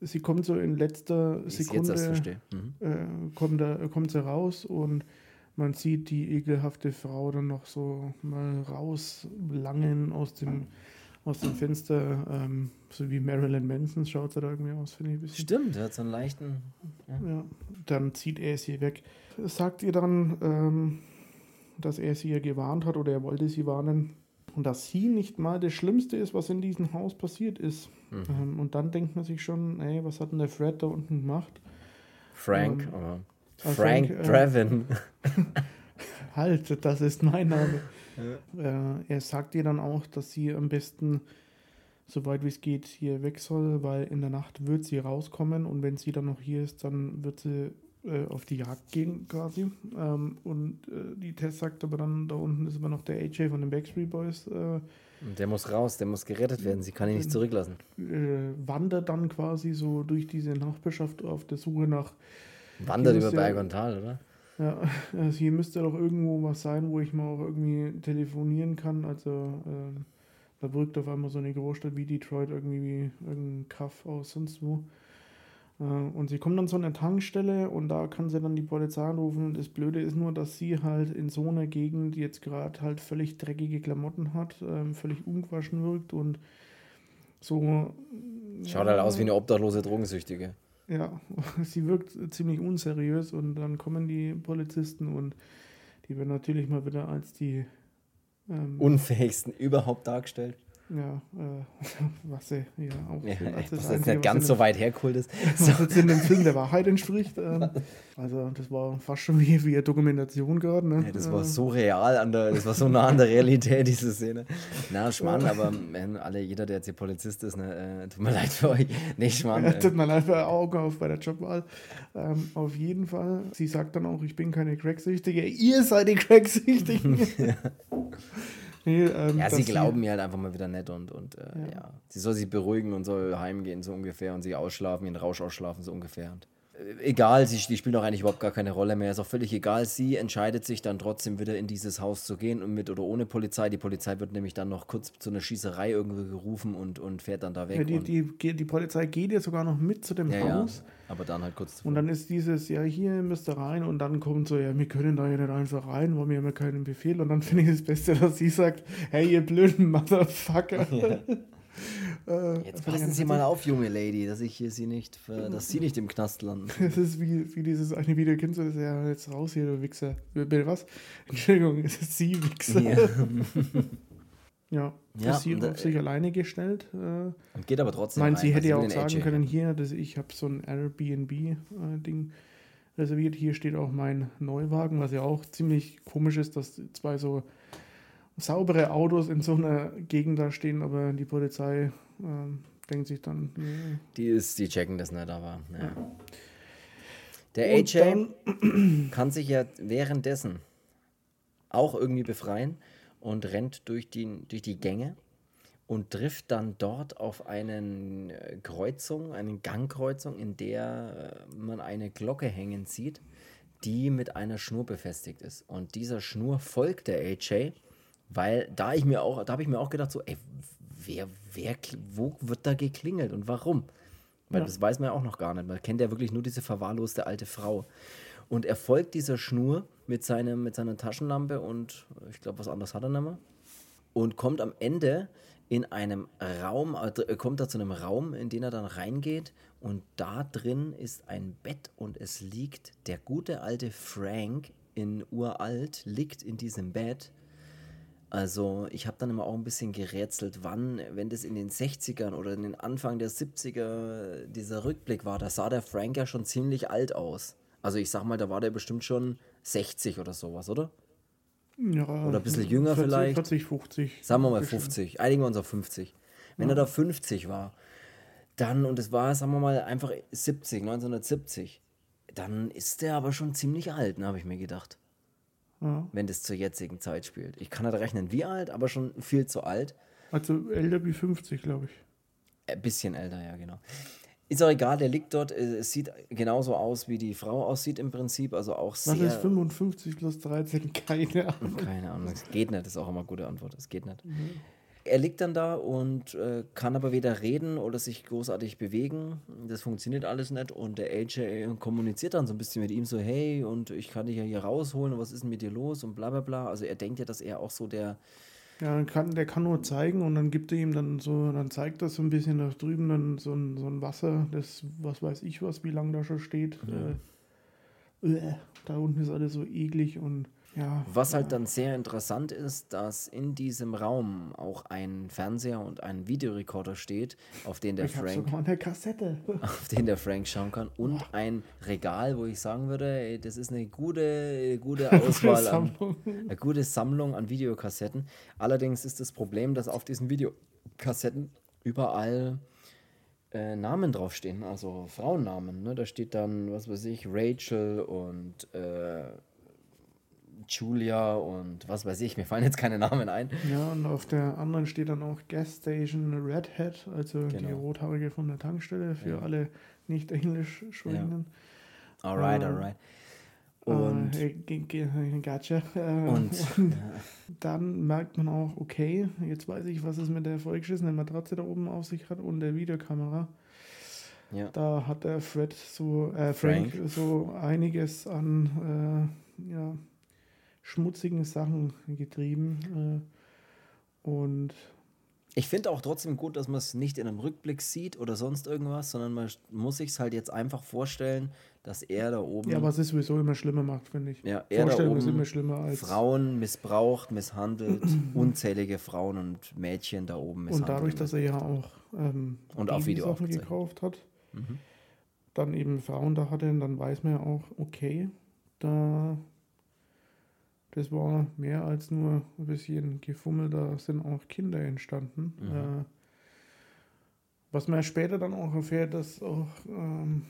Sie kommt so in letzter Wie ich jetzt Sekunde, verstehe. Mhm. äh, kommt, da, kommt sie raus und man sieht die ekelhafte Frau dann noch so mal rauslangen aus dem, aus dem Fenster, ähm, so wie Marilyn Manson schaut sie da irgendwie aus, finde ich ein bisschen. Stimmt, er hat so einen leichten. Ja, dann zieht er sie weg. Sagt ihr dann, ähm, dass er sie ja gewarnt hat oder er wollte sie warnen, dass sie nicht mal das Schlimmste ist, was in diesem Haus passiert ist. Mhm. Ähm, und dann denkt man sich schon, ey, was hat denn der Fred da unten gemacht? Frank, Ähm, oder Frank, Frank, äh, Draven. Halt, das ist mein Name. Äh, er sagt ihr dann auch, dass sie am besten, soweit wie es geht, hier weg soll, weil in der Nacht wird sie rauskommen und wenn sie dann noch hier ist, dann wird sie äh, auf die Jagd gehen quasi. Ähm, und äh, die Tess sagt aber dann, da unten ist aber noch der AJ von den Backstreet Boys, äh, Der muss raus, der muss gerettet werden. Sie kann ihn nicht zurücklassen. äh, wandert dann quasi so durch diese Nachbarschaft auf der Suche nach Wandert über Berg und Tal, oder? Ja, also hier müsste doch irgendwo was sein, wo ich mal auch irgendwie telefonieren kann. Also ähm, da wirkt auf einmal so eine Großstadt wie Detroit irgendwie wie irgendein Kaff aus sonst wo. Äh, und sie kommt dann zu einer Tankstelle und da kann sie dann die Polizei anrufen. Und das Blöde ist nur, dass sie halt in so einer Gegend jetzt gerade halt völlig dreckige Klamotten hat, ähm, völlig ungewaschen wirkt und so. Schaut halt aus wie eine obdachlose Drogensüchtige. Ja, sie wirkt ziemlich unseriös und dann kommen die Polizisten und die werden natürlich mal wieder als die, ähm, Unfähigsten überhaupt dargestellt. Ja, äh, was sie ja auch Ja, was jetzt nicht ganz so weit hergeholt ist. was jetzt in dem Film der Wahrheit entspricht. Ähm, also das war fast schon wie, wie eine Dokumentation gerade. Ne? Ja, das war Äh, so real, an der, das war so nah an der Realität, diese Szene. Na, Schmarrn, aber wenn alle, jeder, der jetzt hier Polizist ist, ne, äh, tut mir leid für euch. Nee, Schmarrn. Ja, Äh, tut mir leid für Augen auf bei der Jobwahl. Ähm, auf jeden Fall. Sie sagt dann auch, ich bin keine Cracksüchtige. Ihr seid die Cracksüchtigen. Nee, ähm, ja, sie glauben mir halt einfach mal wieder nett und, und äh, ja. Ja. Sie soll sich beruhigen und soll heimgehen, so ungefähr, und sich ausschlafen, ihren Rausch ausschlafen, so ungefähr. Und, äh, egal, sie, die spielt auch eigentlich überhaupt gar keine Rolle mehr. Ist auch völlig egal. Sie entscheidet sich dann trotzdem wieder in dieses Haus zu gehen und mit oder ohne Polizei. Die Polizei wird nämlich dann noch kurz zu einer Schießerei irgendwie gerufen und, und fährt dann da weg. Ja, die, die, die Polizei geht ja sogar noch mit zu dem ja, ja, Haus. Aber dann halt kurz Und dann ist dieses, ja, hier müsst ihr rein. Und dann kommt so, ja, wir können da ja nicht einfach rein, weil wir haben ja keinen Befehl. Und dann finde ich das Beste, dass sie sagt, hey, ihr blöden Motherfucker. Äh, Jetzt passen Sie mal auf, junge Lady, dass ich hier sie nicht, für, dass Sie nicht im Knast landen. Das ist wie, wie dieses eine Video, kennst du das? Ja, jetzt raus hier, du Wichser. Bitte was? Entschuldigung, es ist sie, Wichser. Ja. Ja, Ja, ist sie und, auf sich alleine gestellt. Äh, geht aber trotzdem. meint, sie hätte ja auch sagen AJ können, hier, dass ich habe so ein Airbnb-Ding reserviert. Hier steht auch mein Neuwagen, was ja auch ziemlich komisch ist, dass zwei so saubere Autos in so einer Gegend da stehen, aber die Polizei ähm, denkt sich dann, nee. Die ist, die checken das nicht, aber. Ja. Der Und AJ kann sich ja währenddessen auch irgendwie befreien und rennt durch die, durch die Gänge und trifft dann dort auf eine Kreuzung, eine Gangkreuzung, in der äh, man eine Glocke hängen sieht, die mit einer Schnur befestigt ist. Und dieser Schnur folgt der AJ, weil da ich mir auch, da habe ich mir auch gedacht, so, ey, wer, wer, wo wird da geklingelt und warum? Weil Ja. das weiß man ja auch noch gar nicht. Man kennt ja wirklich nur diese verwahrloste alte Frau. Und er folgt dieser Schnur mit, seinem, mit seiner Taschenlampe und ich glaube, was anderes hat er nicht mehr. Und kommt am Ende in einem Raum, also er kommt da zu einem Raum, in den er dann reingeht. Und da drin ist ein Bett und es liegt der gute alte Frank in uralt, liegt in diesem Bett. Also ich habe dann immer auch ein bisschen gerätselt, wann, wenn das in den 60ern oder in den Anfang der 70er dieser Rückblick war, da sah der Frank ja schon ziemlich alt aus. Also ich sag mal, da war der bestimmt schon 60 oder sowas, oder? Ja, Oder ein bisschen jünger 40, vielleicht. 40, 50. Sagen wir mal Bestimmt. 50. Einigen wir uns auf 50. Wenn er da 50 war, dann, und es war, sagen wir mal, einfach 70, 1970, dann ist der aber schon ziemlich alt, ne, habe ich mir gedacht. Ja. Wenn das zur jetzigen Zeit spielt. Ich kann nicht rechnen, wie alt, aber schon viel zu alt. Also älter wie 50, glaube ich. Ein bisschen älter, ja, genau. Ist auch egal, der liegt dort. äh, Es sieht genauso aus, wie die Frau aussieht im Prinzip. Also auch Was sehr. ist 55 plus 13? Keine Ahnung. Keine Ahnung, es geht nicht, ist auch immer eine gute Antwort. Es geht nicht. Er liegt dann da und äh, kann aber weder reden oder sich großartig bewegen. Das funktioniert alles nicht. Und der AJ kommuniziert dann so ein bisschen mit ihm so, hey, und ich kann dich ja hier rausholen, und was ist denn mit dir los und bla bla bla. Also er denkt ja, dass er auch so der, Ja, kann, der kann nur zeigen und dann gibt er ihm dann so, dann zeigt das so ein bisschen da drüben dann so ein, so ein Wasser, das, was weiß ich was, wie lange da schon steht. Äh, äh, da unten ist alles so eklig und Ja, Was halt dann sehr interessant ist, dass in diesem Raum auch ein Fernseher und ein Videorekorder steht, auf den der ich Frank sogar eine Kassette. auf den der Frank schauen kann und ein Regal, wo ich sagen würde, ey, das ist eine gute, gute Auswahl an, eine gute Sammlung an Videokassetten. Allerdings ist das Problem, dass auf diesen Videokassetten überall äh, Namen draufstehen, also Frauennamen. Ne? Da steht dann, was weiß ich, Rachel und äh, Julia und was weiß ich, mir fallen jetzt keine Namen ein. Ja, und auf der anderen steht dann auch Gas Station Red Hat, also die Genau. rothaarige von der Tankstelle für Ja. alle nicht englisch sprechenden. Alright, Äh, alright. Und, äh, g- g- gotcha. Äh, und dann merkt man auch, okay, jetzt weiß ich, was es mit der vollgeschissenen Matratze da oben auf sich hat und der Videokamera. ja. Da hat der Fred so, äh, Frank, Frank. so einiges an äh, ja, schmutzigen Sachen getrieben. Äh, und Ich finde auch trotzdem gut, dass man es nicht in einem Rückblick sieht oder sonst irgendwas, sondern man muss sich es halt jetzt einfach vorstellen, dass er da oben, ja, was es sowieso immer schlimmer macht, finde ich. ja, er da Vorstellung ist oben immer schlimmer als. Frauen missbraucht, misshandelt, unzählige Frauen und Mädchen da oben und misshandelt. dadurch, dass er ja auch ähm, Und auf Video aufgezeichnet. gekauft hat, Mhm. dann eben Frauen da hatte, dann weiß man ja auch, okay, da das war mehr als nur ein bisschen Gefummel, da sind auch Kinder entstanden. Mhm. Äh, was man später dann auch erfährt, dass auch ähm,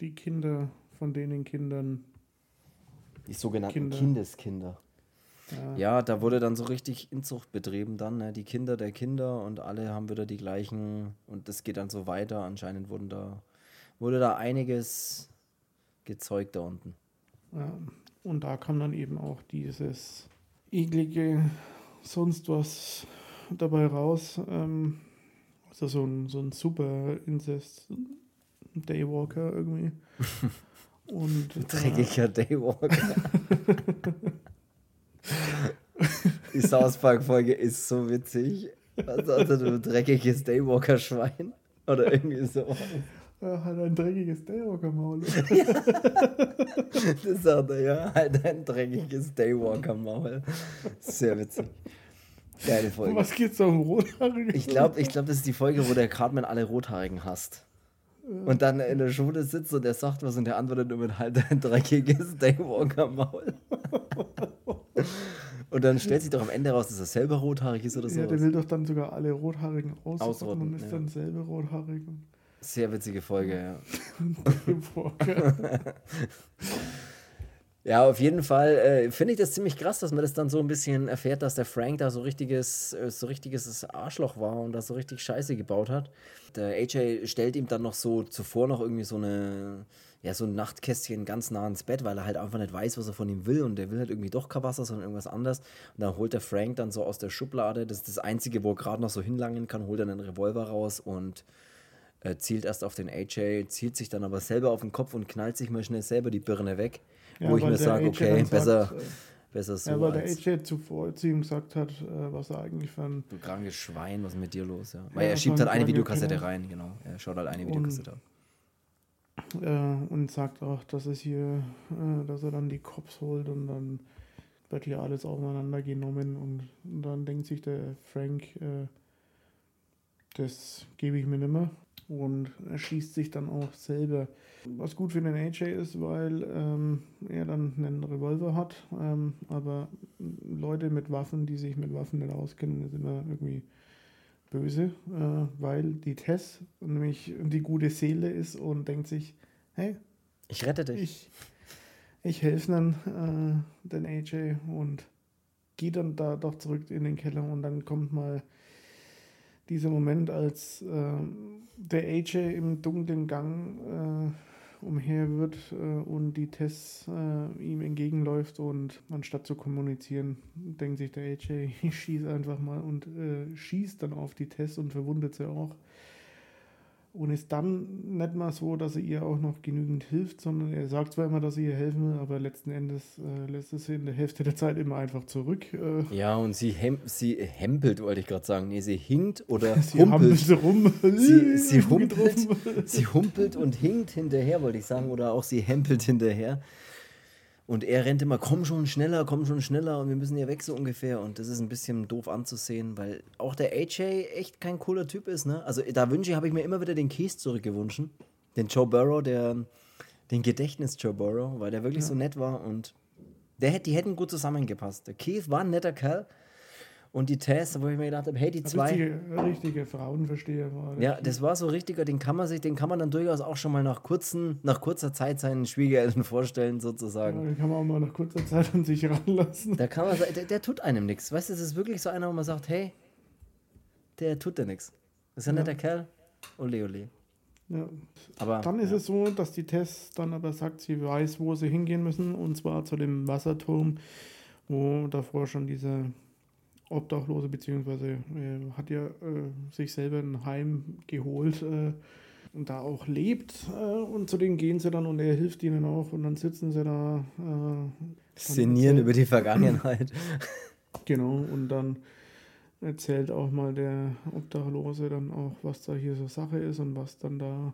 die Kinder von denen Kindern, Die sogenannten Kinder. Kindeskinder. ja, Ja, da wurde dann so richtig Inzucht betrieben dann, ne? die Kinder der Kinder und alle haben wieder die gleichen und das geht dann so weiter. Anscheinend wurden da, wurde da einiges gezeugt da unten. ja, und da kam dann eben auch dieses eklige sonst was dabei raus. Ähm, also so ein, so ein super Incest Daywalker irgendwie. Und äh, Dreckiger Daywalker. Die South Park-Folge ist so witzig. Was sagt er, du dreckiges Daywalker-Schwein? Oder irgendwie so. Er hat ein dreckiges Daywalker-Maul. Das sagt er, ja. Halt ein dreckiges Daywalker-Maul. Sehr witzig. Geile Folge. was geht's da um Rothaarige? Ich glaube, ich glaub, das ist die Folge, wo der Cartman alle Rothaarigen hasst. Und dann in der Schule sitzt und der sagt was und der antwortet nur mit halt ein dreckiges Daywalker-Maul. Und dann stellt sich doch am Ende raus, dass er selber rothaarig ist oder so. Ja, der will doch dann sogar alle Rothaarigen ausrotten Ausrotten, und ist ja. dann selber rothaarig. und Sehr witzige Folge, ja. Ja, auf jeden Fall äh, finde ich das ziemlich krass, dass man das dann so ein bisschen erfährt, dass der Frank da so richtiges, äh, so richtiges Arschloch war und da so richtig Scheiße gebaut hat. Der AJ stellt ihm dann noch so zuvor noch irgendwie so eine, ja, so ein Nachtkästchen ganz nah ins Bett, weil er halt einfach nicht weiß, was er von ihm will und der will halt irgendwie doch kein Wasser, sondern irgendwas anderes. Und dann holt der Frank dann so aus der Schublade, das ist das Einzige, wo er gerade noch so hinlangen kann, holt dann einen Revolver raus und äh, zielt erst auf den AJ, zielt sich dann aber selber auf den Kopf und knallt sich mal schnell selber die Birne weg. Ja, wo ich mir sage, okay, besser, sagt, äh, besser so ja, weil der AJ zuvor zu ihm gesagt hat, äh, was er eigentlich für ein du krankes Schwein, was ist mit dir los? Ja. Weil Ja, er schiebt halt ein eine Videokassette genau. rein, genau. Er schaut halt eine Und- Videokassette an. äh, und sagt auch, dass es hier, äh, dass er dann die Cops holt und dann wird hier alles auseinandergenommen und, und dann denkt sich der Frank, äh, das gebe ich mir nimmer und er schießt sich dann auch selber. Was gut für den AJ ist, weil ähm, er dann einen Revolver hat, ähm, aber Leute mit Waffen, die sich mit Waffen nicht auskennen, ist immer irgendwie böse, äh, weil die Tess nämlich die gute Seele ist und denkt sich, hey, Ich rette dich. ich, ich helfe dann äh, den AJ und gehe dann da doch zurück in den Keller und dann kommt mal dieser Moment, als ähm, der AJ im dunklen Gang äh, umher wird äh, und die Tess äh, ihm entgegenläuft und anstatt zu kommunizieren, denkt sich der AJ, ich schieße einfach mal und äh, schießt dann auf die Tess und verwundet sie auch. Und ist dann nicht mal so, dass er ihr auch noch genügend hilft, sondern er sagt zwar immer, dass er ihr helfen will, aber letzten Endes äh, lässt es sie in der Hälfte der Zeit immer einfach zurück. Äh, Ja, und sie, hem sie hempelt, wollte ich gerade sagen. Nee, sie hinkt oder sie humpelt. sie rum. Sie, sie, humpelt, sie humpelt und hinkt hinterher, wollte ich sagen, oder auch sie hempelt hinterher. Und er rennt immer, komm schon schneller, komm schon schneller und wir müssen hier weg so ungefähr. Und das ist ein bisschen doof anzusehen, weil auch der AJ echt kein cooler Typ ist. Ne? Also da wünsche ich, habe ich mir immer wieder den Keith zurückgewünscht. Den Joe Burrow, der, den Gedächtnis Joe Burrow, weil der wirklich ja. so nett war und der, die hätten gut zusammengepasst. Der Keith war ein netter Kerl, und die Tess, wo ich mir gedacht habe, hey, die zwei. Richtige, richtige Frauenversteher war. Ja, das war so richtiger, den kann man sich, den kann man dann durchaus auch schon mal nach, kurzen, nach kurzer Zeit seinen Schwiegereltern vorstellen, sozusagen. Ja, den kann man auch mal nach kurzer Zeit an sich ranlassen. Da kann man der, der tut einem nichts. Weißt du, es ist wirklich so einer, wo man sagt, hey, der tut dir nichts. Das ist ein ja. netter Kerl. Ole, ole. Ja. Aber, dann ist ja. es so, dass die Tess dann aber sagt, sie weiß, wo sie hingehen müssen, und zwar zu dem Wasserturm, wo davor schon diese Obdachlose, beziehungsweise äh, hat ja äh, sich selber ein Heim geholt äh, und da auch lebt. Äh, und zu denen gehen sie dann und er hilft ihnen auch und dann sitzen sie da. Äh, Szenieren über die Vergangenheit. genau, und dann erzählt auch mal der Obdachlose dann auch, was da hier so Sache ist und was dann da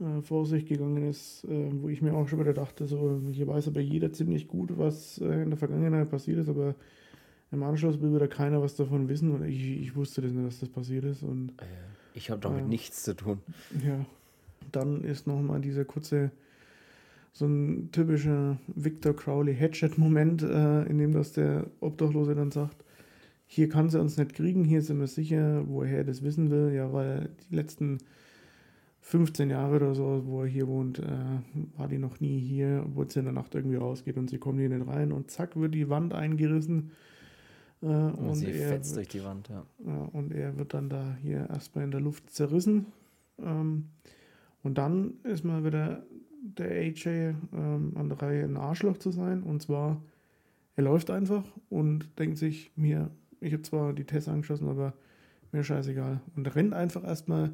äh, vor sich gegangen ist, wo ich mir auch schon wieder dachte, so hier weiß aber jeder ziemlich gut, was in der Vergangenheit passiert ist, aber im Anschluss will wieder keiner was davon wissen und ich, ich wusste das nicht, dass das passiert ist. Und, ich habe damit äh, nichts zu tun. Ja, dann ist nochmal dieser kurze, so ein typischer Victor Crowley Headshot-Moment, äh, in dem das der Obdachlose dann sagt, hier kann sie uns nicht kriegen, hier sind wir sicher, woher er das wissen will, ja, weil die letzten 15 Jahre oder so, wo er hier wohnt, äh, war die noch nie hier, obwohl sie in der Nacht irgendwie rausgeht und sie kommen hier nicht rein und zack wird die Wand eingerissen und, und sie fetzt durch die Wand, ja. ja. Und er wird dann da hier erstmal in der Luft zerrissen. Ähm, und dann ist mal wieder der AJ ähm, an der Reihe, ein Arschloch zu sein. Und zwar, er läuft einfach und denkt sich, mir, ich habe zwar die Tests angeschossen, aber mir scheißegal. Und rennt einfach erstmal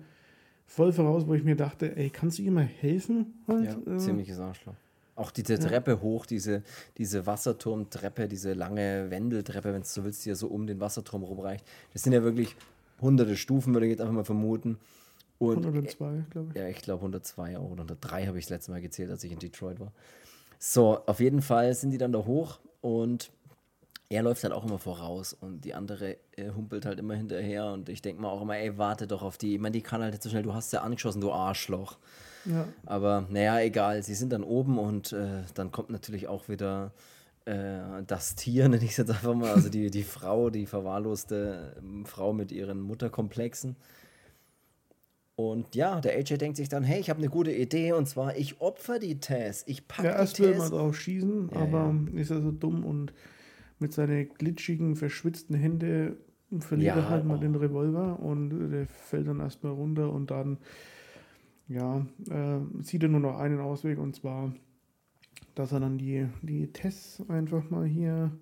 voll voraus, wo ich mir dachte, ey, kannst du ihm mal helfen? Halt? Ja, äh, ziemliches Arschloch. Auch diese Treppe hoch, diese, diese Wasserturmtreppe, diese lange Wendeltreppe, wenn du so willst, die ja so um den Wasserturm rumreicht. Das sind ja wirklich hunderte Stufen, würde ich jetzt einfach mal vermuten. Und 102, glaube ich. Ja, ich glaube 102 auch. Oder 103 habe ich das letzte Mal gezählt, als ich in Detroit war. So, auf jeden Fall sind die dann da hoch und er läuft halt auch immer voraus und die andere äh, humpelt halt immer hinterher und ich denke mal auch immer, ey, warte doch auf die. Ich meine, die kann halt so schnell, du hast ja angeschossen, du Arschloch. Ja. Aber naja, egal, sie sind dann oben und äh, dann kommt natürlich auch wieder äh, das Tier, nenne ich es jetzt einfach mal, also die, die Frau, die verwahrloste ähm, Frau mit ihren Mutterkomplexen. Und ja, der AJ denkt sich dann, hey, ich habe eine gute Idee und zwar, ich opfer die Tess. Ich packe ja, die erst will man drauf schießen, ja, aber ja. ist er so dumm und mit seinen glitschigen, verschwitzten Händen verliert ja, er halt mal den Revolver und der fällt dann erstmal runter und dann ja, äh, sieht er nur noch einen Ausweg und zwar, dass er dann die, die Tess einfach mal hier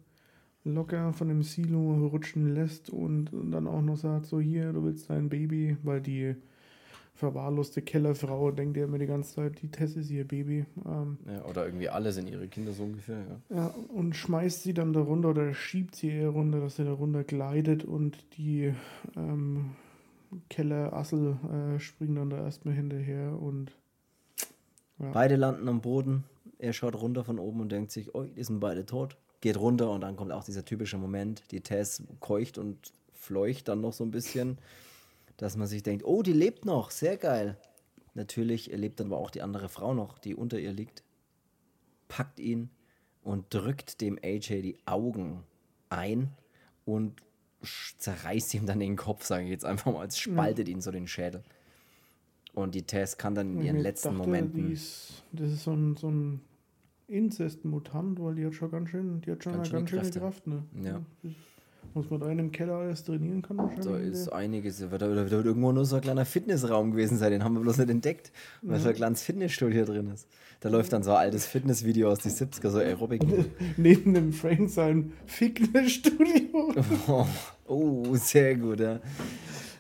locker von dem Silo rutschen lässt und dann auch noch sagt, so hier, du willst dein Baby, weil die verwahrloste Kellerfrau denkt ja immer die ganze Zeit, die Tess ist ihr Baby. Ähm, ja, oder irgendwie alle sind ihre Kinder so ungefähr, ja. Ja, und schmeißt sie dann da runter oder schiebt sie eher runter, dass sie da runter gleitet und die ähm, Keller, Assel äh, springen dann da erstmal hinterher und. Ja. Beide landen am Boden. Er schaut runter von oben und denkt sich, oh, die sind beide tot. Geht runter und dann kommt auch dieser typische Moment. Die Tess keucht und fleucht dann noch so ein bisschen, dass man sich denkt, oh, die lebt noch, sehr geil. Natürlich lebt dann aber auch die andere Frau noch, die unter ihr liegt. Packt ihn und drückt dem AJ die Augen ein und zerreißt ihm dann den Kopf, sage ich jetzt einfach mal, es spaltet ja. ihn so den Schädel. Und die Tess kann dann in ihren letzten dachte, Momenten. Ist, das ist so ein, so ein Inzest-Mutant, weil die hat schon ganz schön, die hat schon ganz, eine ganz schöne Kraft. Ne? Ja. Muss man da in einem Keller alles trainieren kann wahrscheinlich. Da ist einiges. Da wird, da wird irgendwo nur so ein kleiner Fitnessraum gewesen sein, den haben wir bloß nicht entdeckt, weil ja. so ein kleines Fitnessstudio drin ist. Da läuft dann so ein altes Fitnessvideo aus die 70er, so Aerobic. Neben dem Frank sein Fitnessstudio. Oh, oh, sehr gut, ja.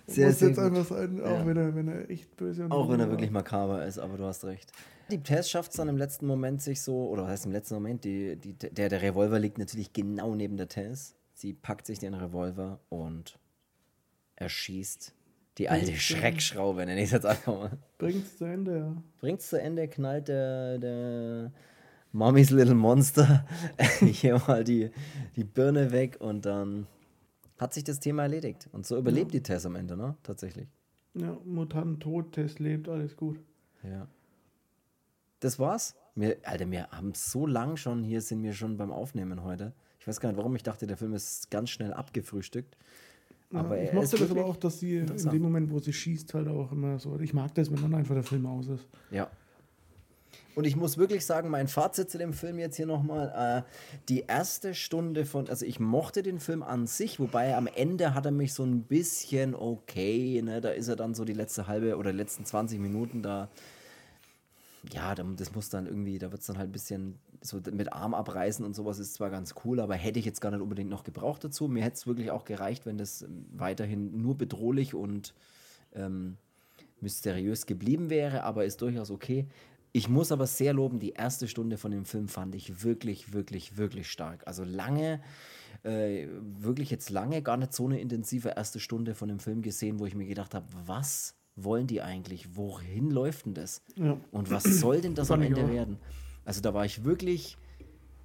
Sehr, Muss sehr jetzt gut. einfach sein, auch ja. wenn, er, wenn er echt böse ist. Auch wenn er wirklich makaber ist, aber du hast recht. Die Tess schafft es dann im letzten Moment sich so, oder was heißt im letzten Moment, die, die, der, der Revolver liegt natürlich genau neben der Tess. Sie packt sich den Revolver und erschießt die alte Bringt's Schreckschraube, nenne ich es jetzt einfach mal. Bringt's zu Ende, ja. Bringt's zu Ende, knallt der, der Mommy's Little Monster, hier mal die, die Birne weg und dann hat sich das Thema erledigt. Und so überlebt die Tess am Ende, ne? Tatsächlich. Ja, Mutant tot, Tess lebt, alles gut. Ja. Das war's. Wir, Alter, wir haben so lang schon, hier sind wir schon beim Aufnehmen heute. Ich weiß gar nicht, warum ich dachte, der Film ist ganz schnell abgefrühstückt. Ja, Aber ich mochte das aber auch, dass sie in dem Moment, wo sie schießt, halt auch immer so. Ich mag das, wenn dann einfach der Film aus ist. Ja. Und ich muss wirklich sagen, mein Fazit zu dem Film jetzt hier nochmal, äh, die erste Stunde von, also ich mochte den Film an sich, wobei am Ende hat er mich so ein bisschen okay, ne, da ist er dann so die letzte halbe oder letzten 20 Minuten da, ja, da- das muss dann irgendwie, da wird es dann halt ein bisschen so mit Arm abreißen und sowas ist zwar ganz cool, aber hätte ich jetzt gar nicht unbedingt noch gebraucht dazu. Mir hätte es wirklich auch gereicht, wenn das ähm, weiterhin nur bedrohlich und ähm, mysteriös geblieben wäre, aber ist durchaus okay. Ich muss aber sehr loben, die erste Stunde von dem Film fand ich wirklich, wirklich, wirklich stark. Also lange, äh, wirklich jetzt lange gar nicht so eine intensive erste Stunde von dem Film gesehen, wo ich mir gedacht habe, was wollen die eigentlich? Wohin läuft denn das? Ja. Und was soll denn das am Ende auch. Also da war ich wirklich,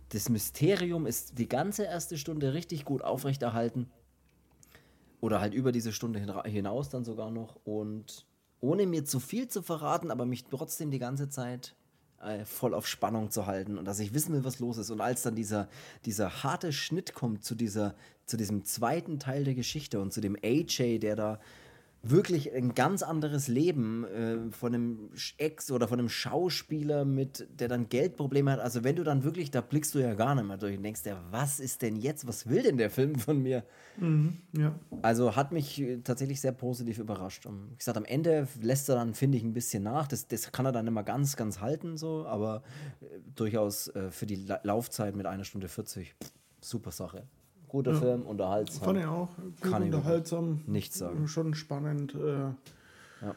das Mysterium ist die ganze erste Stunde richtig gut aufrechterhalten. Oder halt über diese Stunde hin- hinaus dann sogar noch. Und ohne mir zu viel zu verraten, aber mich trotzdem die ganze Zeit äh, voll auf Spannung zu halten und dass ich wissen will, was los ist. Und als dann dieser, dieser harte Schnitt kommt zu, dieser, zu diesem zweiten Teil der Geschichte und zu dem AJ, der da wirklich ein ganz anderes Leben äh, von einem Ex oder von einem Schauspieler mit, der dann Geldprobleme hat. Also wenn du dann wirklich, da blickst du ja gar nicht mehr durch und denkst dir, was ist denn jetzt, was will denn der Film von mir? Mhm. Ja. Also hat mich äh, tatsächlich sehr positiv überrascht. Und wie gesagt, am Ende lässt er dann, finde ich, ein bisschen nach. Das, das kann er dann immer ganz, ganz halten, so, aber äh, durchaus äh, für die La Laufzeit mit einer Stunde 40, pff, super Sache. Guter Ja. Film, unterhaltsam. Fand ich auch. Gut Kann unterhaltsam. nichts sagen. Schon spannend. Äh, Ja.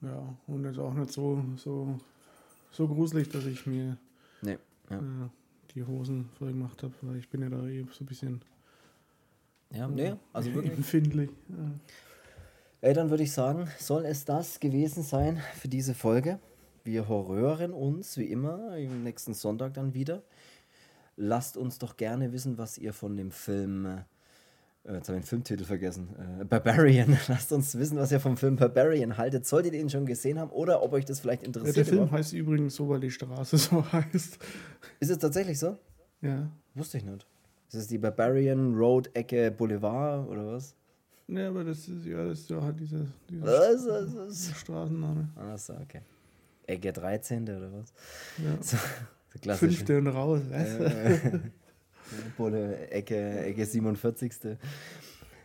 ja. Und jetzt auch nicht so, so, so gruselig, dass ich mir Nee, ja. äh, die Hosen voll gemacht habe, weil ich bin ja da eh so ein bisschen ja, nee, also wirklich. empfindlich. Ja. Ey, dann würde ich sagen, soll es das gewesen sein für diese Folge. Wir horrören uns wie immer im nächsten Sonntag dann wieder. Lasst uns doch gerne wissen, was ihr von dem Film, äh, jetzt habe ich den Filmtitel vergessen, äh, Barbarian. Lasst uns wissen, was ihr vom Film Barbarian haltet. Solltet ihr ihn schon gesehen haben oder ob euch das vielleicht Ja, interessiert. der Film überhaupt. heißt übrigens so, weil die Straße so heißt. Ist es tatsächlich so? Ja. Wusste ich nicht. Ist es die Barbarian Road Ecke Boulevard oder was? Ja, aber das ist ja, das ist ja halt dieser, dieser Was? was, was? Straßenname. Achso, okay. Ecke 13. oder was? Ja. So, klassisch. Fünfte und raus. Was? Äh, Bulle, Ecke, Ecke 47.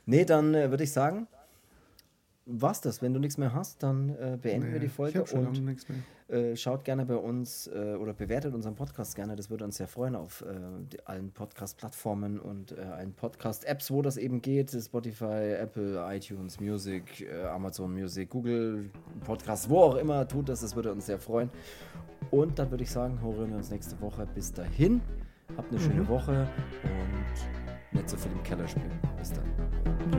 Nee, dann äh, würde ich sagen, war's das. Wenn du nichts mehr hast, dann äh, beenden wir Nee, die ich Folge hab schon und nichts mehr. Äh, schaut gerne bei uns äh, oder bewertet unseren Podcast gerne. Das würde uns sehr freuen auf äh, allen Podcast-Plattformen und äh, allen Podcast-Apps, wo das eben geht. Spotify, Apple, iTunes, Music, äh, Amazon Music, Google Podcast, wo auch immer tut das. Das würde uns sehr freuen. Und dann würde ich sagen, hören wir uns nächste Woche. Bis dahin, habt eine schöne Mhm. Woche und nicht so viel im Keller spielen. Bis dann.